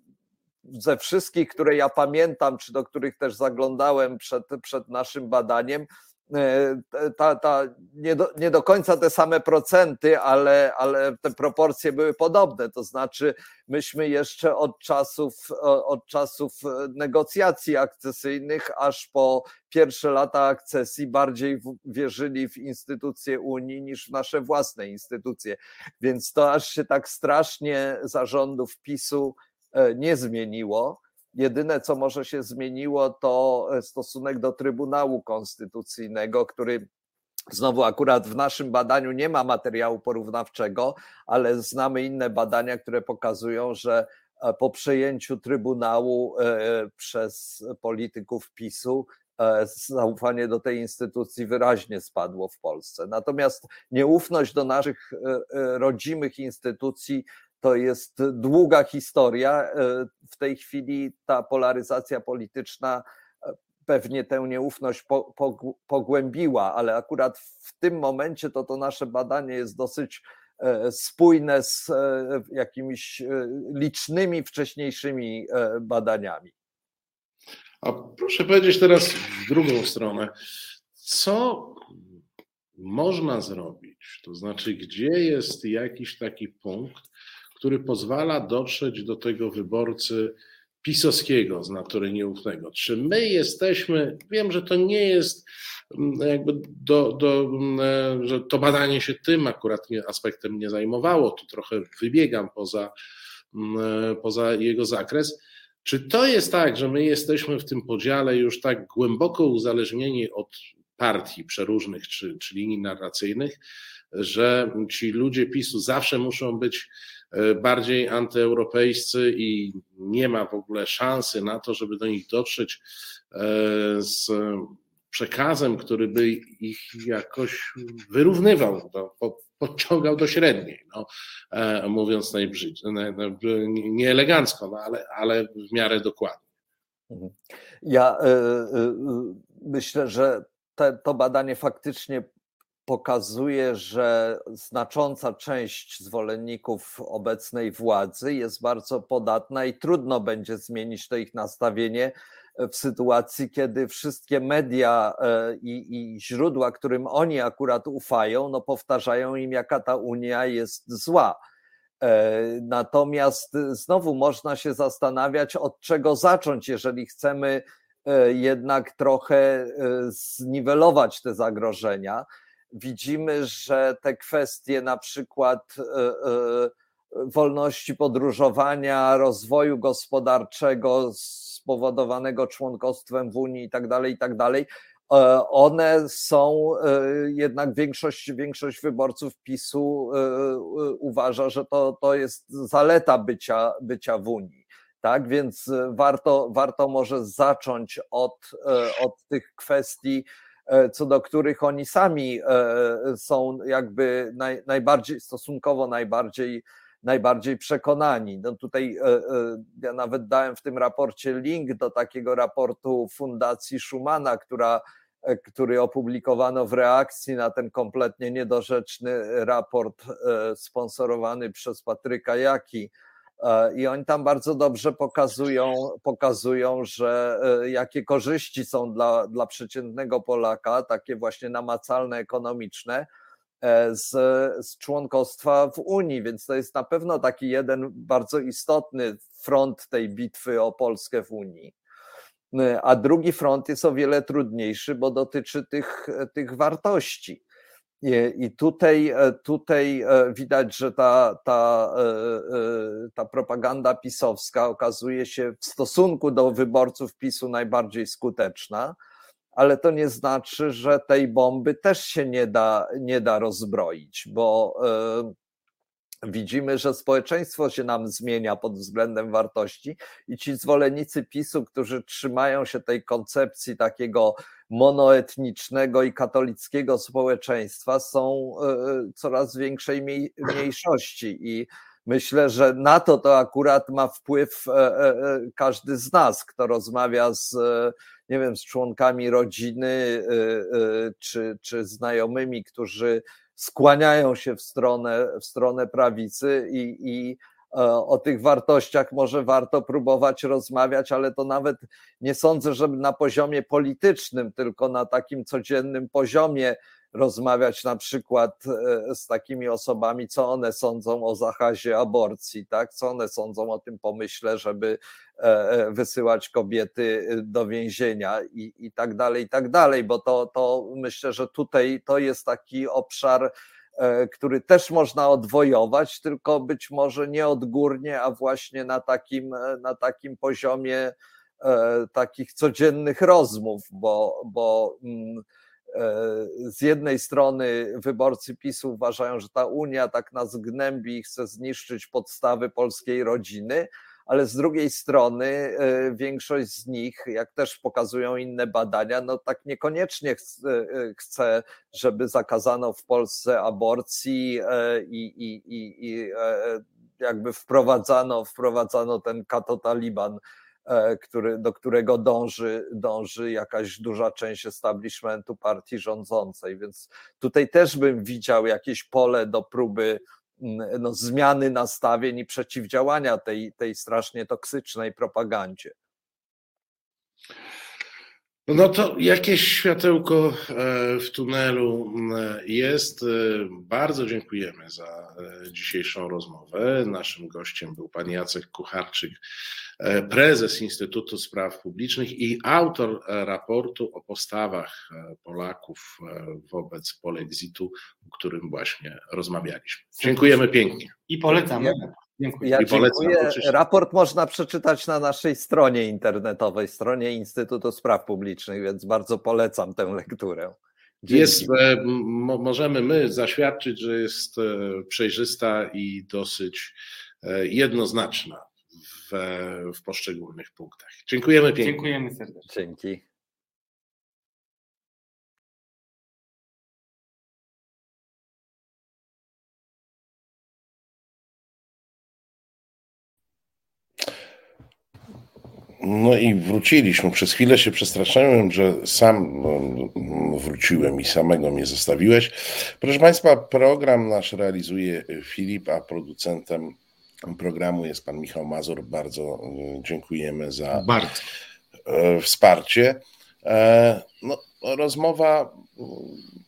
ze wszystkich, które ja pamiętam, czy do których też zaglądałem przed, przed naszym badaniem, E, ta, ta, nie, do, nie do końca te same procenty, ale, ale te proporcje były podobne. To znaczy, myśmy jeszcze od czasów, od czasów negocjacji akcesyjnych, aż po pierwsze lata akcesji, bardziej wierzyli w instytucje Unii niż w nasze własne instytucje. Więc to aż się tak strasznie zarządów PiSu nie zmieniło. Jedyne, co może się zmieniło, to stosunek do Trybunału Konstytucyjnego, który Znowu, akurat w naszym badaniu nie ma materiału porównawczego, ale znamy inne badania, które pokazują, że e, po przejęciu Trybunału e, przez polityków PiSu e, zaufanie do tej instytucji wyraźnie spadło w Polsce. Natomiast nieufność do naszych rodzimych instytucji to jest długa historia. W tej chwili ta polaryzacja polityczna pewnie tę nieufność po, po, pogłębiła, ale akurat w tym momencie to to nasze badanie jest dosyć e, spójne z e, jakimiś e, licznymi wcześniejszymi badaniami. A proszę powiedzieć teraz w drugą stronę, co można zrobić? To znaczy, gdzie jest jakiś taki punkt, który pozwala dotrzeć do tego wyborcy pisowskiego z natury nieufnego. Czy my jesteśmy, wiem, że to nie jest mm, jakby do, do, mm, e, że to badanie się tym akurat aspektem nie zajmowało, tu trochę wybiegam poza, mm, e, poza jego zakres. Czy to jest tak, że my jesteśmy w tym podziale już tak głęboko uzależnieni od partii przeróżnych czy, czy linii narracyjnych, że ci ludzie PiSu zawsze muszą być bardziej antyeuropejscy i nie ma w ogóle szansy na to, żeby do nich dotrzeć e, z przekazem, który by ich jakoś wyrównywał, do, podciągał do średniej, no, e, mówiąc najbrzydziej, nie elegancko, no, ale, ale w miarę dokładnie. Mhm. Ja myślę, że te, to badanie faktycznie pokazuje, że znacząca część zwolenników obecnej władzy jest bardzo podatna i trudno będzie zmienić to ich nastawienie w sytuacji, kiedy wszystkie media e, i, i, źródła, którym oni akurat ufają, no powtarzają im, jaka ta Unia jest zła. E, natomiast znowu można się zastanawiać, od czego zacząć, jeżeli chcemy e, jednak trochę zniwelować te zagrożenia widzimy, że te kwestie na przykład e, e, wolności podróżowania, rozwoju gospodarczego spowodowanego członkostwem w Unii i tak dalej, i tak dalej, e, one są jednak większość, większość wyborców PiSu uważa, że to, to jest zaleta bycia, bycia w Unii. Tak, więc warto, warto może zacząć od, od tych kwestii, co do których oni sami e, są jakby naj, najbardziej, stosunkowo najbardziej, najbardziej przekonani. No tutaj e, ja nawet dałem w tym raporcie link do takiego raportu Fundacji Schumana, która który opublikowano w reakcji na ten kompletnie niedorzeczny raport sponsorowany przez Patryka Jaki E, I oni tam bardzo dobrze pokazują, pokazują, że e, jakie korzyści są dla, dla przeciętnego Polaka, takie właśnie namacalne, ekonomiczne, e, z, z członkostwa w Unii. Więc to jest na pewno taki jeden bardzo istotny front tej bitwy o Polskę w Unii. A drugi front jest o wiele trudniejszy, bo dotyczy tych, tych wartości. I tutaj, e, tutaj e, widać, że ta, ta, e, ta propaganda pisowska okazuje się w stosunku do wyborców PiSu najbardziej skuteczna, ale to nie znaczy, że tej bomby też się nie da, nie da rozbroić, bo widzimy, że społeczeństwo się nam zmienia pod względem wartości i ci zwolennicy PiSu, którzy trzymają się tej koncepcji takiego monoetnicznego i katolickiego społeczeństwa są e, e, coraz większej mniejszości. I myślę, że na to to akurat ma wpływ e, każdy z nas, kto rozmawia z, nie wiem, z członkami rodziny czy, czy znajomymi, którzy skłaniają się w stronę, w stronę prawicy i, i E, o tych wartościach może warto próbować rozmawiać, ale to nawet nie sądzę, żeby na poziomie politycznym, tylko na takim codziennym poziomie rozmawiać na przykład e, z takimi osobami, co one sądzą o zakazie aborcji, tak? co one sądzą o tym pomyśle, żeby e, wysyłać kobiety do więzienia i, i tak dalej, i tak dalej, bo to, to myślę, że tutaj to jest taki obszar który też można odwojować, tylko być może nie odgórnie, a właśnie na takim, na takim poziomie takich codziennych rozmów, bo, bo mm, z jednej strony wyborcy PiSu uważają, że ta Unia tak nas gnębi i chce zniszczyć podstawy polskiej rodziny, ale z drugiej strony e, większość z nich, jak też pokazują inne badania, no tak niekoniecznie e, chce, żeby zakazano w Polsce aborcji e, i, i, i, i jakby wprowadzano, wprowadzano ten katotaliban, który, do którego dąży, dąży jakaś duża część establishmentu partii rządzącej. Więc tutaj też bym widział jakieś pole do próby no, zmiany nastawień i przeciwdziałania tej, tej strasznie toksycznej propagandzie. No to jakieś światełko e, w tunelu jest. E, bardzo dziękujemy za e, dzisiejszą rozmowę. Naszym gościem był pan Jacek Kucharczyk, prezes Instytutu Spraw Publicznych i autor raportu o postawach Polaków wobec polexitu, o którym właśnie rozmawialiśmy. Dziękujemy pięknie. I polecamy. Dziękuję. Ja dziękuję. Raport można przeczytać na naszej stronie internetowej, stronie Instytutu Spraw Publicznych, więc bardzo polecam tę lekturę. Dzięki. Jest, e, możemy my zaświadczyć, że jest e, przejrzysta i dosyć e, jednoznaczna w, w poszczególnych punktach. Dziękujemy pięknie. Dziękujemy serdecznie. Dzięki. No i wróciliśmy. Przez chwilę się przestraszyłem, że sam no, wróciłem i samego mnie zostawiłeś. Proszę Państwa, program nasz realizuje Filip, a producentem programu jest pan Michał Mazur. Bardzo e, dziękujemy za. E, wsparcie. E, no, rozmowa,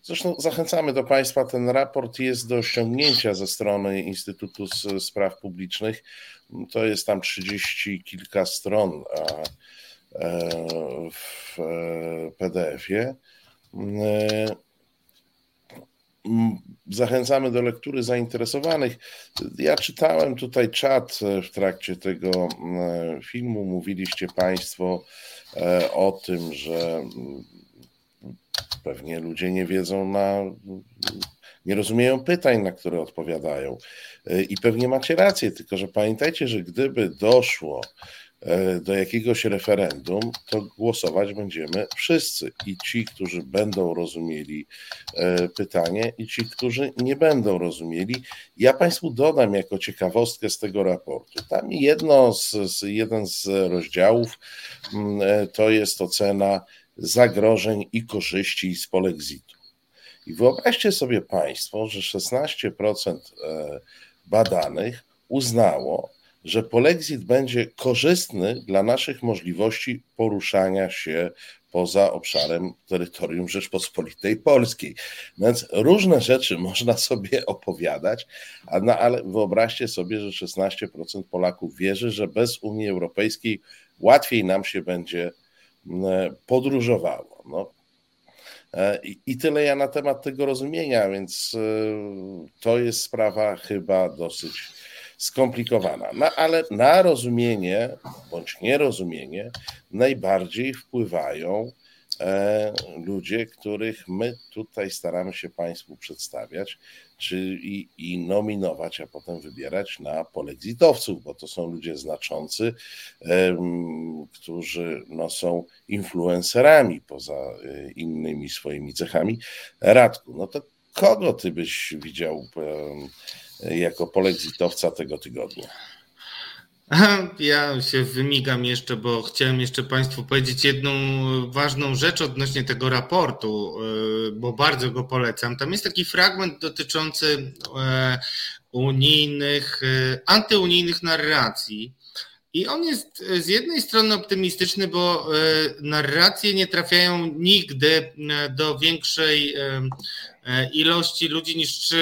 zresztą zachęcamy do Państwa, ten raport jest do ściągnięcia ze strony Instytutu Spraw Publicznych to jest tam trzydzieści kilka stron e, w PDF-ie. E, zachęcamy do lektury zainteresowanych. Ja czytałem tutaj czat w trakcie tego e, filmu. Mówiliście Państwo o tym, że pewnie ludzie nie wiedzą na nie rozumieją pytań, na które odpowiadają. E, I pewnie macie rację, tylko że pamiętajcie, że gdyby doszło e, do jakiegoś referendum, to głosować będziemy wszyscy. I ci, którzy będą rozumieli e, pytanie, i ci, którzy nie będą rozumieli. Ja Państwu dodam jako ciekawostkę z tego raportu. Tam jedno z, z jeden z rozdziałów mm, to jest ocena zagrożeń i korzyści z polexitu. I wyobraźcie sobie Państwo, że 16% e, badanych uznało, że polexit będzie korzystny dla naszych możliwości poruszania się poza obszarem terytorium Rzeczpospolitej Polskiej. Więc różne rzeczy [LAUGHS] można sobie opowiadać, ale wyobraźcie sobie, że 16% Polaków wierzy, że bez Unii Europejskiej łatwiej nam się będzie podróżowało. No, E, I tyle ja na temat tego rozumienia, więc e, to jest sprawa chyba dosyć skomplikowana. No, ale na rozumienie bądź nierozumienie najbardziej wpływają e, ludzie, których my tutaj staramy się Państwu przedstawiać czy i, i nominować, a potem wybierać na polexitowców, bo to są ludzie znaczący, którzy no, są influencerami poza e, innymi swoimi cechami. Radku, no to kogo ty byś widział jako polexitowca tego tygodnia? [LAUGHS] Ja się wymigam jeszcze, bo chciałem jeszcze Państwu powiedzieć jedną ważną rzecz odnośnie tego raportu, e, bo bardzo go polecam. Tam jest taki fragment dotyczący e, unijnych, e, antyunijnych narracji. I on jest z jednej strony optymistyczny, bo narracje nie trafiają nigdy do większej ilości ludzi niż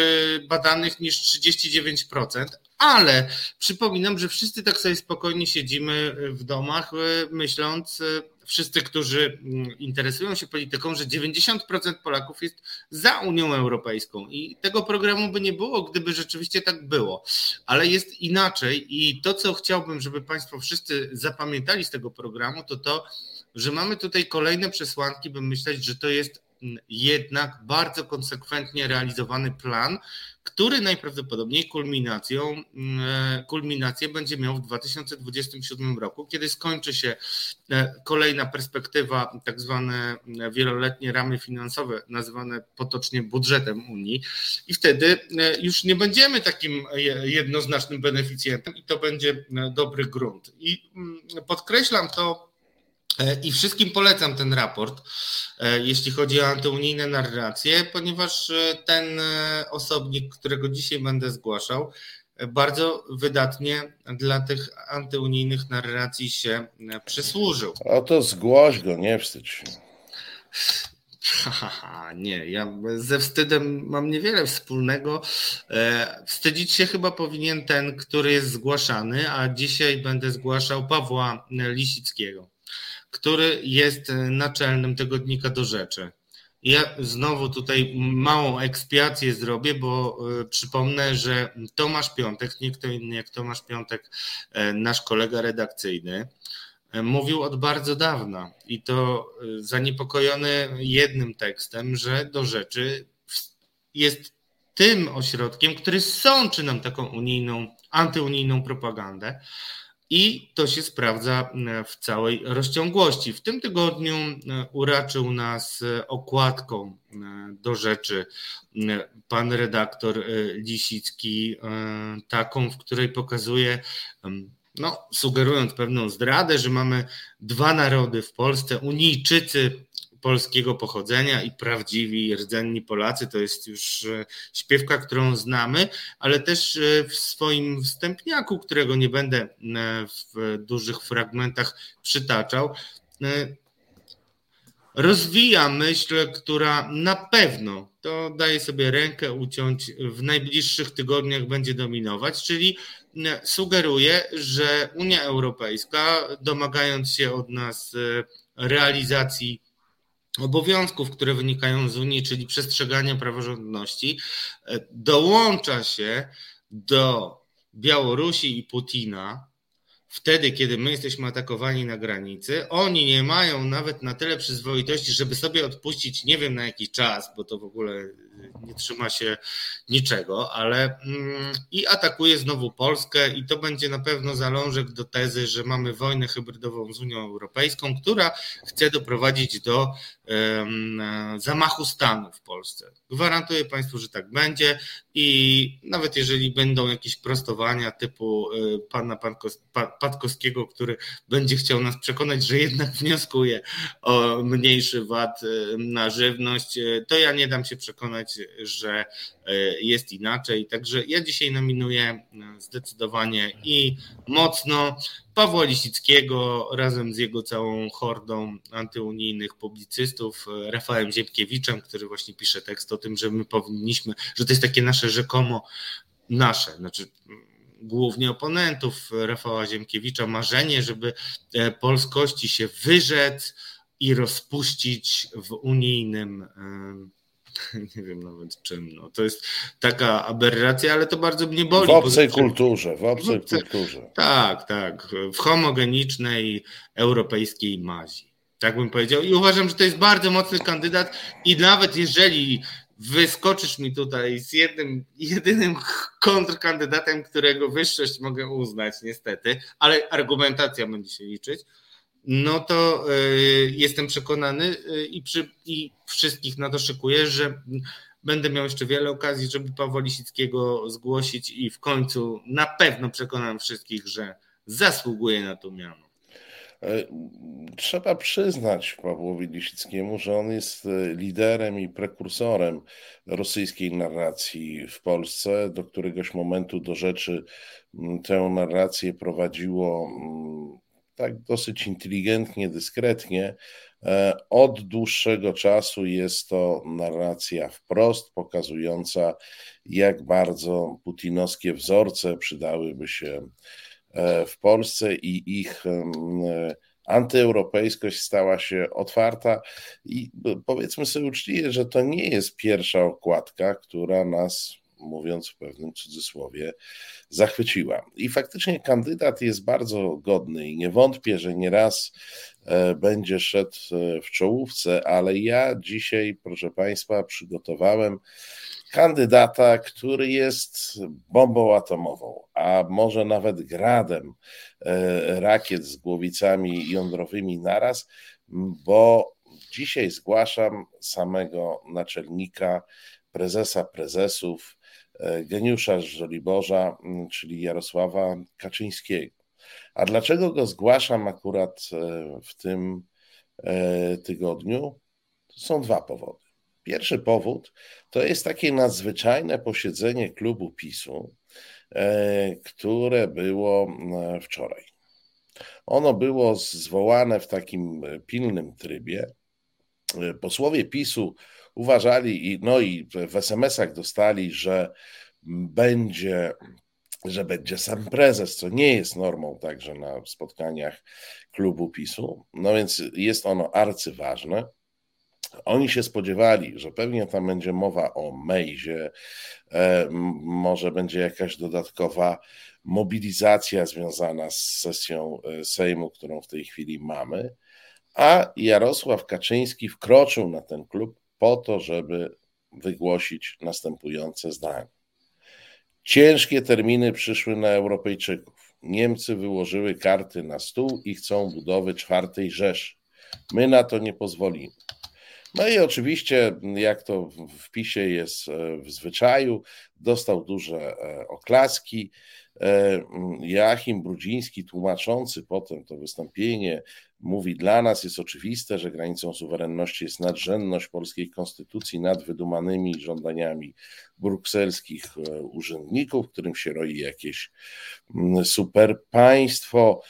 badanych niż 39%, ale przypominam, że wszyscy tak sobie spokojnie siedzimy w domach, e, myśląc, e, wszyscy, którzy mm, interesują się polityką, że 90% Polaków jest za Unią Europejską i tego programu by nie było, gdyby rzeczywiście tak było. Ale jest inaczej i to, co chciałbym, żeby Państwo wszyscy zapamiętali z tego programu, to to, że mamy tutaj kolejne przesłanki, by myśleć, że to jest jednak bardzo konsekwentnie realizowany plan, który najprawdopodobniej kulminacją, mm, kulminację będzie miał w 2027 roku, kiedy skończy się e, kolejna perspektywa, tak zwane wieloletnie ramy finansowe, nazywane potocznie budżetem Unii, i wtedy e, już nie będziemy takim jednoznacznym beneficjentem, i to będzie e, dobry grunt. I mm, podkreślam to E, I wszystkim polecam ten raport, e, jeśli chodzi o antyunijne narracje, ponieważ e, ten osobnik, którego dzisiaj będę zgłaszał, bardzo wydatnie dla tych antyunijnych narracji się przysłużył. Oto zgłoś go, nie wstydź się. nie, ja ze wstydem mam niewiele wspólnego. Wstydzić się chyba powinien ten, który jest zgłaszany, a dzisiaj będę zgłaszał Pawła Lisickiego który jest e, naczelnym tygodnika do rzeczy. Ja znowu tutaj małą ekspiację zrobię, bo e, przypomnę, że Tomasz Piątek, nie kto inny jak Tomasz Piątek, e, nasz kolega redakcyjny, mówił od bardzo dawna i to zaniepokojony jednym tekstem, że do rzeczy jest tym ośrodkiem, który sączy nam taką unijną, antyunijną propagandę. I to się sprawdza e, w całej rozciągłości. W tym tygodniu e, uraczył nas e, okładką do rzeczy pan redaktor Lisicki, taką, w której pokazuje, no, sugerując pewną zdradę, że mamy dwa narody w Polsce, Unijczycy polskiego pochodzenia i prawdziwi rdzenni Polacy. To jest już e, śpiewka, którą znamy, ale też e, w swoim wstępniaku, którego nie będę e, w dużych fragmentach przytaczał, rozwija myśl, która na pewno, to daje sobie rękę uciąć, w najbliższych tygodniach będzie dominować, czyli sugeruje, że Unia Europejska, domagając się od nas realizacji obowiązków, które wynikają z Unii, czyli przestrzegania praworządności, e, dołącza się do Białorusi i Putina, wtedy, kiedy my jesteśmy atakowani na granicy, oni nie mają nawet na tyle przyzwoitości, żeby sobie odpuścić, nie wiem na jaki czas, bo to w ogóle nie trzyma się niczego, ale mm, i atakuje znowu Polskę i to będzie na pewno zalążek do tezy, że mamy wojnę hybrydową z Unią Europejską, która chce doprowadzić do zamachu stanu w Polsce. Gwarantuję Państwu, że tak będzie i nawet jeżeli będą jakieś prostowania typu e, pana Patkowskiego, który będzie chciał nas przekonać, że jednak wnioskuje o mniejszy VAT e, na żywność, e, to ja nie dam się przekonać, że jest inaczej. Także ja dzisiaj nominuję zdecydowanie i mocno Pawła Lisickiego razem z jego całą hordą antyunijnych publicystów, Rafałem Ziemkiewiczem, który właśnie pisze tekst o tym, że my powinniśmy, że to jest takie nasze rzekomo nasze, znaczy głównie oponentów Rafała Ziemkiewicza, marzenie, żeby e, polskości się wyrzec i rozpuścić w unijnym [LAUGHS] nie wiem nawet czym. No. To jest taka aberracja, ale to bardzo mnie boli. W obcej kulturze, w obcej kulturze. Tak, tak. W homogenicznej europejskiej mazi. Tak bym powiedział. I uważam, że to jest bardzo mocny kandydat i nawet jeżeli wyskoczysz mi tutaj z jednym, jedynym kontrkandydatem, którego wyższość mogę uznać niestety, ale argumentacja będzie się liczyć, no to y, jestem przekonany y, i, przy, i wszystkich na to szykuję, że będę miał jeszcze wiele okazji, żeby Pawła Lisickiego zgłosić i w końcu na pewno przekonam wszystkich, że zasługuje na to miano. E, trzeba przyznać Pawłowi Lisickiemu, że on jest e, liderem i prekursorem rosyjskiej narracji w Polsce. Do któregoś momentu do rzeczy tę narrację prowadziło tak dosyć inteligentnie, dyskretnie. E, od dłuższego czasu jest to narracja wprost, pokazująca, jak bardzo putinowskie wzorce przydałyby się e, w Polsce i ich antyeuropejskość stała się otwarta i powiedzmy sobie uczciwie, że to nie jest pierwsza okładka, która nas mówiąc w pewnym cudzysłowie, zachwyciła. I faktycznie kandydat jest bardzo godny i nie wątpię, że nieraz e, będzie szedł e, w czołówce, ale ja dzisiaj, proszę Państwa, przygotowałem kandydata, który jest bombą atomową, a może nawet gradem e, rakiet z głowicami jądrowymi naraz, bo dzisiaj zgłaszam samego naczelnika, prezesa prezesów, E, geniusza Żoliborza, czyli Jarosława Kaczyńskiego. A dlaczego go zgłaszam akurat e, w tym e, tygodniu? Są dwa powody. Pierwszy powód to jest takie nadzwyczajne posiedzenie klubu PiSu, które było wczoraj. Ono było zwołane w takim pilnym trybie. Posłowie PiSu uważali, no i w SMS-ach dostali, że będzie, że będzie sam prezes, co nie jest normą także na spotkaniach klubu PiSu. No więc jest ono arcyważne. Oni się spodziewali, że pewnie tam będzie mowa o Mejzie, e, może będzie jakaś dodatkowa mobilizacja związana z sesją e, Sejmu, którą w tej chwili mamy, a Jarosław Kaczyński wkroczył na ten klub po to, żeby wygłosić następujące zdanie. Ciężkie terminy przyszły na Europejczyków. Niemcy wyłożyły karty na stół i chcą budowy czwartej Rzeszy. My na to nie pozwolimy. No i oczywiście, jak to w PiSie jest e, w zwyczaju, dostał duże e, oklaski. E, Joachim Brudziński, tłumaczący potem to wystąpienie, mówi: Dla nas jest oczywiste, że granicą suwerenności jest nadrzędność polskiej konstytucji nad wydumanymi żądaniami brukselskich urzędników, którym się roi jakieś super państwo.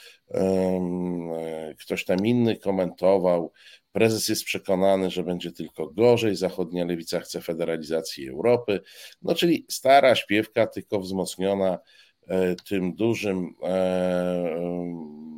Ktoś tam inny komentował, Prezes jest przekonany, że będzie tylko gorzej. Zachodnia lewica chce federalizacji Europy. No, czyli stara śpiewka, tylko wzmocniona e, tym dużym, e, e,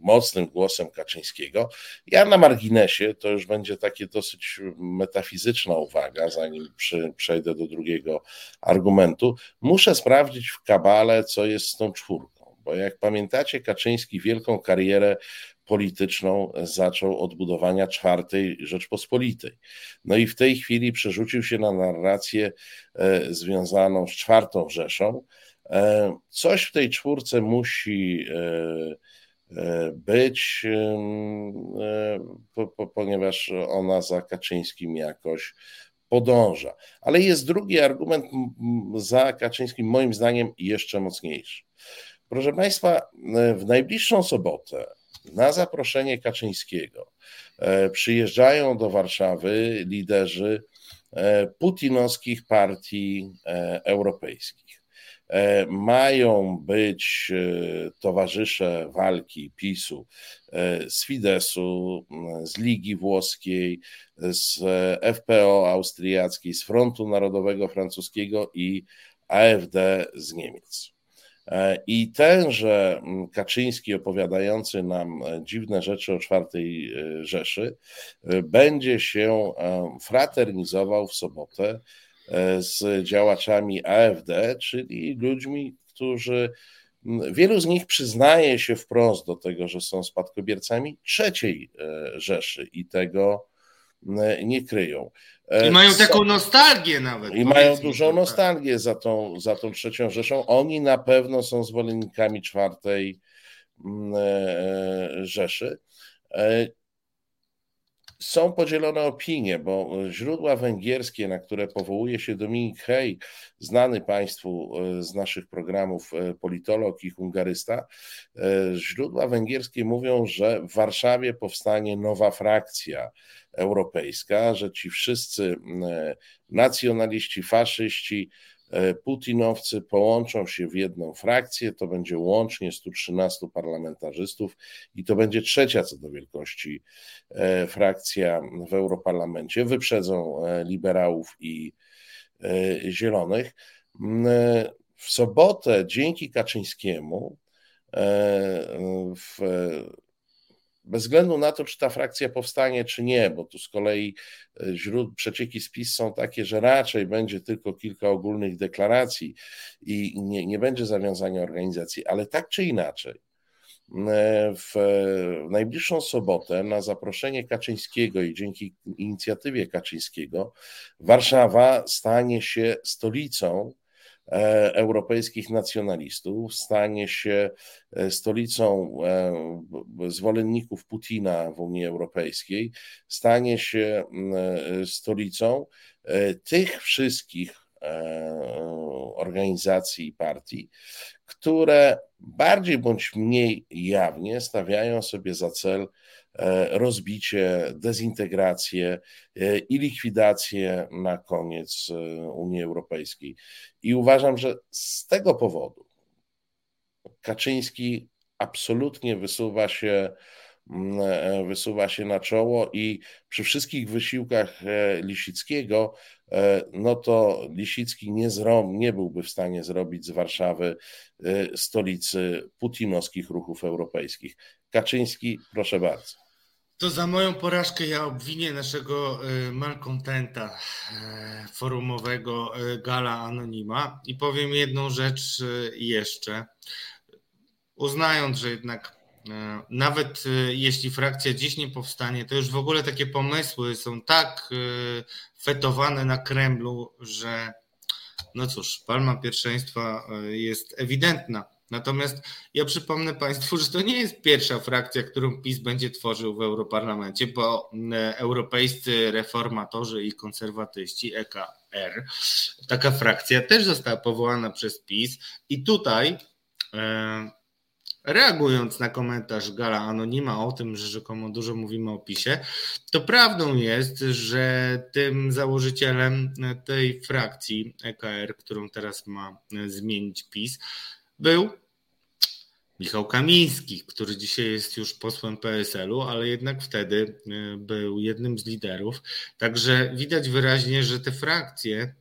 mocnym głosem Kaczyńskiego. Ja na marginesie, to już będzie takie dosyć metafizyczna uwaga, zanim przejdę do drugiego argumentu, muszę sprawdzić w kabale, co jest z tą czwórką. Bo jak pamiętacie, Kaczyński wielką karierę polityczną zaczął od budowania czwartej Rzeczpospolitej. No i w tej chwili przerzucił się na narrację e, związaną z czwartą Rzeszą. E, coś w tej czwórce musi e, być, ponieważ ona za Kaczyńskim jakoś podąża. Ale jest drugi argument za Kaczyńskim, moim zdaniem, jeszcze mocniejszy. Proszę Państwa, w najbliższą sobotę na zaproszenie Kaczyńskiego e, przyjeżdżają do Warszawy liderzy e, putinowskich partii e, europejskich. Mają być towarzysze walki PiSu z Fidesu, z Ligi Włoskiej, z FPO austriackiej, z Frontu Narodowego Francuskiego i AfD z Niemiec. E, I tenże Kaczyński opowiadający nam e, dziwne rzeczy o czwartej e, Rzeszy będzie się fraternizował w sobotę z działaczami AfD, czyli ludźmi, którzy wielu z nich przyznaje się wprost do tego, że są spadkobiercami trzeciej Rzeszy i tego nie kryją. I mają taką nostalgię nawet. I mają dużą tak. nostalgię za tą, za tą trzecią Rzeszą. Oni na pewno są zwolennikami czwartej e, Rzeszy. E, są podzielone opinie, bo źródła węgierskie, na które powołuje się Dominik Hej, znany Państwu e, z naszych programów politolog i hungarysta, źródła węgierskie mówią, że w Warszawie powstanie nowa frakcja europejska, że ci wszyscy e, nacjonaliści, faszyści, e, putinowcy połączą się w jedną frakcję, to będzie łącznie 113 parlamentarzystów i to będzie trzecia co do wielkości e, frakcja w Europarlamencie. Wyprzedzą liberałów i zielonych. W sobotę dzięki Kaczyńskiemu w bez względu na to, czy ta frakcja powstanie, czy nie, bo tu z kolei źród, przecieki spis są takie, że raczej będzie tylko kilka ogólnych deklaracji i nie, nie będzie zawiązania organizacji, ale tak czy inaczej, w najbliższą sobotę na zaproszenie Kaczyńskiego i dzięki inicjatywie Kaczyńskiego Warszawa stanie się stolicą e, europejskich nacjonalistów, stanie się e, stolicą e, zwolenników Putina w Unii Europejskiej, stanie się stolicą tych wszystkich organizacji i partii, które bardziej bądź mniej jawnie stawiają sobie za cel e, rozbicie, dezintegrację e, i likwidację na koniec e, Unii Europejskiej. I uważam, że z tego powodu Kaczyński absolutnie wysuwa się wysuwa się na czoło i przy wszystkich wysiłkach Lisickiego E, no to Lisicki nie, zro, nie byłby w stanie zrobić z Warszawy e, stolicy putinowskich ruchów europejskich. Kaczyński, proszę bardzo. To za moją porażkę ja obwinię naszego e, malkontenta forumowego Gala Anonima i powiem jedną rzecz jeszcze. Uznając, że jednak nawet jeśli frakcja dziś nie powstanie, to już w ogóle takie pomysły są tak fetowane na Kremlu, że no cóż, palma pierwszeństwa e, jest ewidentna. Natomiast ja przypomnę Państwu, że to nie jest pierwsza frakcja, którą PiS będzie tworzył w Europarlamencie, bo europejscy reformatorzy i konserwatyści, EKR, taka frakcja też została powołana przez PiS. I tutaj e, reagując na komentarz Gala Anonima o tym, że rzekomo dużo mówimy o PiSie, to prawdą jest, że tym założycielem tej frakcji EKR, którą teraz ma zmienić PiS, był Michał Kamiński, który dzisiaj jest już posłem PSL-u, ale jednak wtedy e, był jednym z liderów. Także widać wyraźnie, że te frakcje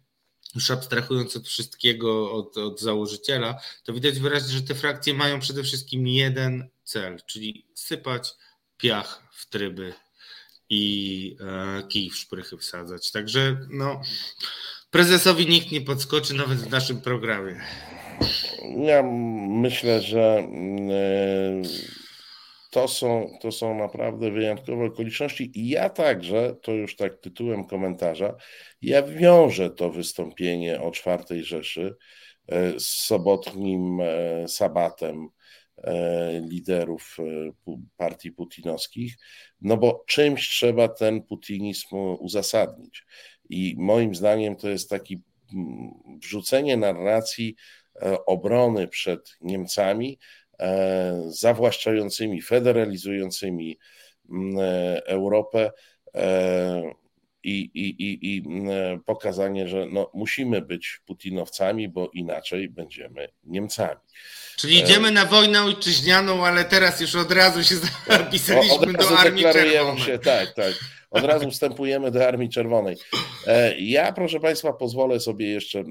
już abstrahując od wszystkiego, od, od założyciela, to widać wyraźnie, że te frakcje mają przede wszystkim jeden cel, czyli sypać piach w tryby i e, kij w szprychy wsadzać. Także no, prezesowi nikt nie podskoczy nawet w naszym programie. Ja myślę, że mm, e, to są, to są naprawdę wyjątkowe okoliczności i ja także, to już tak tytułem komentarza, ja wiążę to wystąpienie o czwartej Rzeszy e, z sobotnim e, sabatem liderów partii putinowskich, no bo czymś trzeba ten putinizm uzasadnić. I moim zdaniem to jest taki mm, wrzucenie narracji obrony przed Niemcami, E, zawłaszczającymi, federalizującymi mm, e, Europę e, i, i, i, i mm, pokazanie, że no, musimy być Putinowcami, bo inaczej będziemy Niemcami. Czyli idziemy na wojnę ojczyźnianą, ale teraz już od razu się [LAUGHS] zapisaliśmy do Armii Czerwonej. Się, tak, tak. Od razu wstępujemy do Armii Czerwonej. Ja, proszę Państwa, pozwolę sobie jeszcze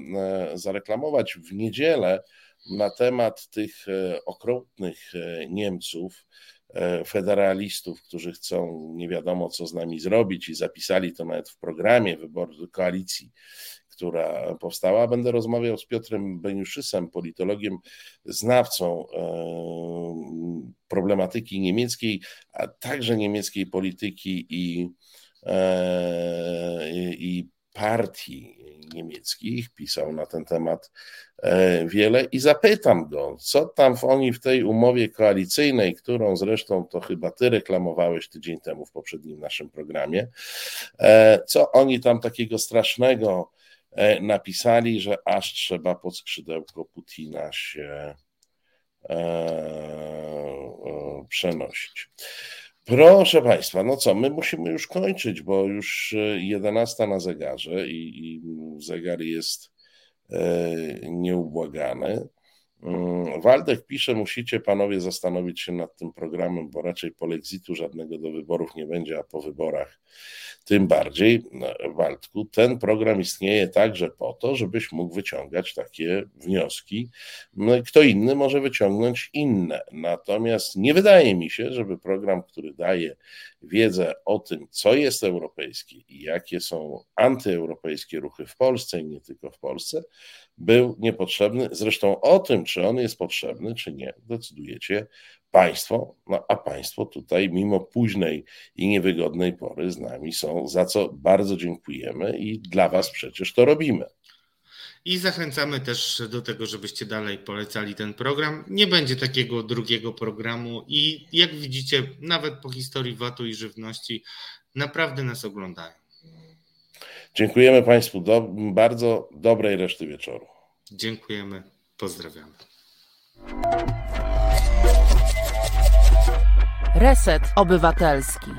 zareklamować w niedzielę na temat tych e, okrutnych e, Niemców, e, federalistów, którzy chcą nie wiadomo co z nami zrobić i zapisali to nawet w programie wyboru koalicji, która powstała. Będę rozmawiał z Piotrem Beniuszysem, politologiem, znawcą problematyki niemieckiej, a także niemieckiej polityki i, i partii niemieckich, pisał na ten temat e, wiele. I zapytam go, co tam oni w tej umowie koalicyjnej, którą zresztą to chyba ty reklamowałeś tydzień temu w poprzednim naszym programie, e, co oni tam takiego strasznego e, napisali, że aż trzeba pod skrzydełko Putina się przenosić. Proszę Państwa, no co, my musimy już kończyć, bo już 11 e, na zegarze i, i zegar jest e, nieubłagany. Mm, Waldek pisze, musicie panowie zastanowić się nad tym programem, bo raczej polexitu żadnego do wyborów nie będzie, a po wyborach tym bardziej, Waldku, ten program istnieje także po to, żebyś mógł wyciągać takie wnioski. No kto inny może wyciągnąć inne. Natomiast nie wydaje mi się, żeby program, który daje wiedzę o tym, co jest europejskie i jakie są antyeuropejskie ruchy w Polsce i nie tylko w Polsce, był niepotrzebny. Zresztą o tym, czy on jest potrzebny, czy nie, decydujecie Państwo, no a Państwo tutaj, mimo późnej i niewygodnej pory, z nami są, za co bardzo dziękujemy i dla Was przecież to robimy. I zachęcamy też do tego, żebyście dalej polecali ten program. Nie będzie takiego drugiego programu i jak widzicie, nawet po historii VAT-u i żywności, naprawdę nas oglądają. Dziękujemy Państwu do, bardzo dobrej reszty wieczoru. Dziękujemy, pozdrawiamy. Reset Obywatelski.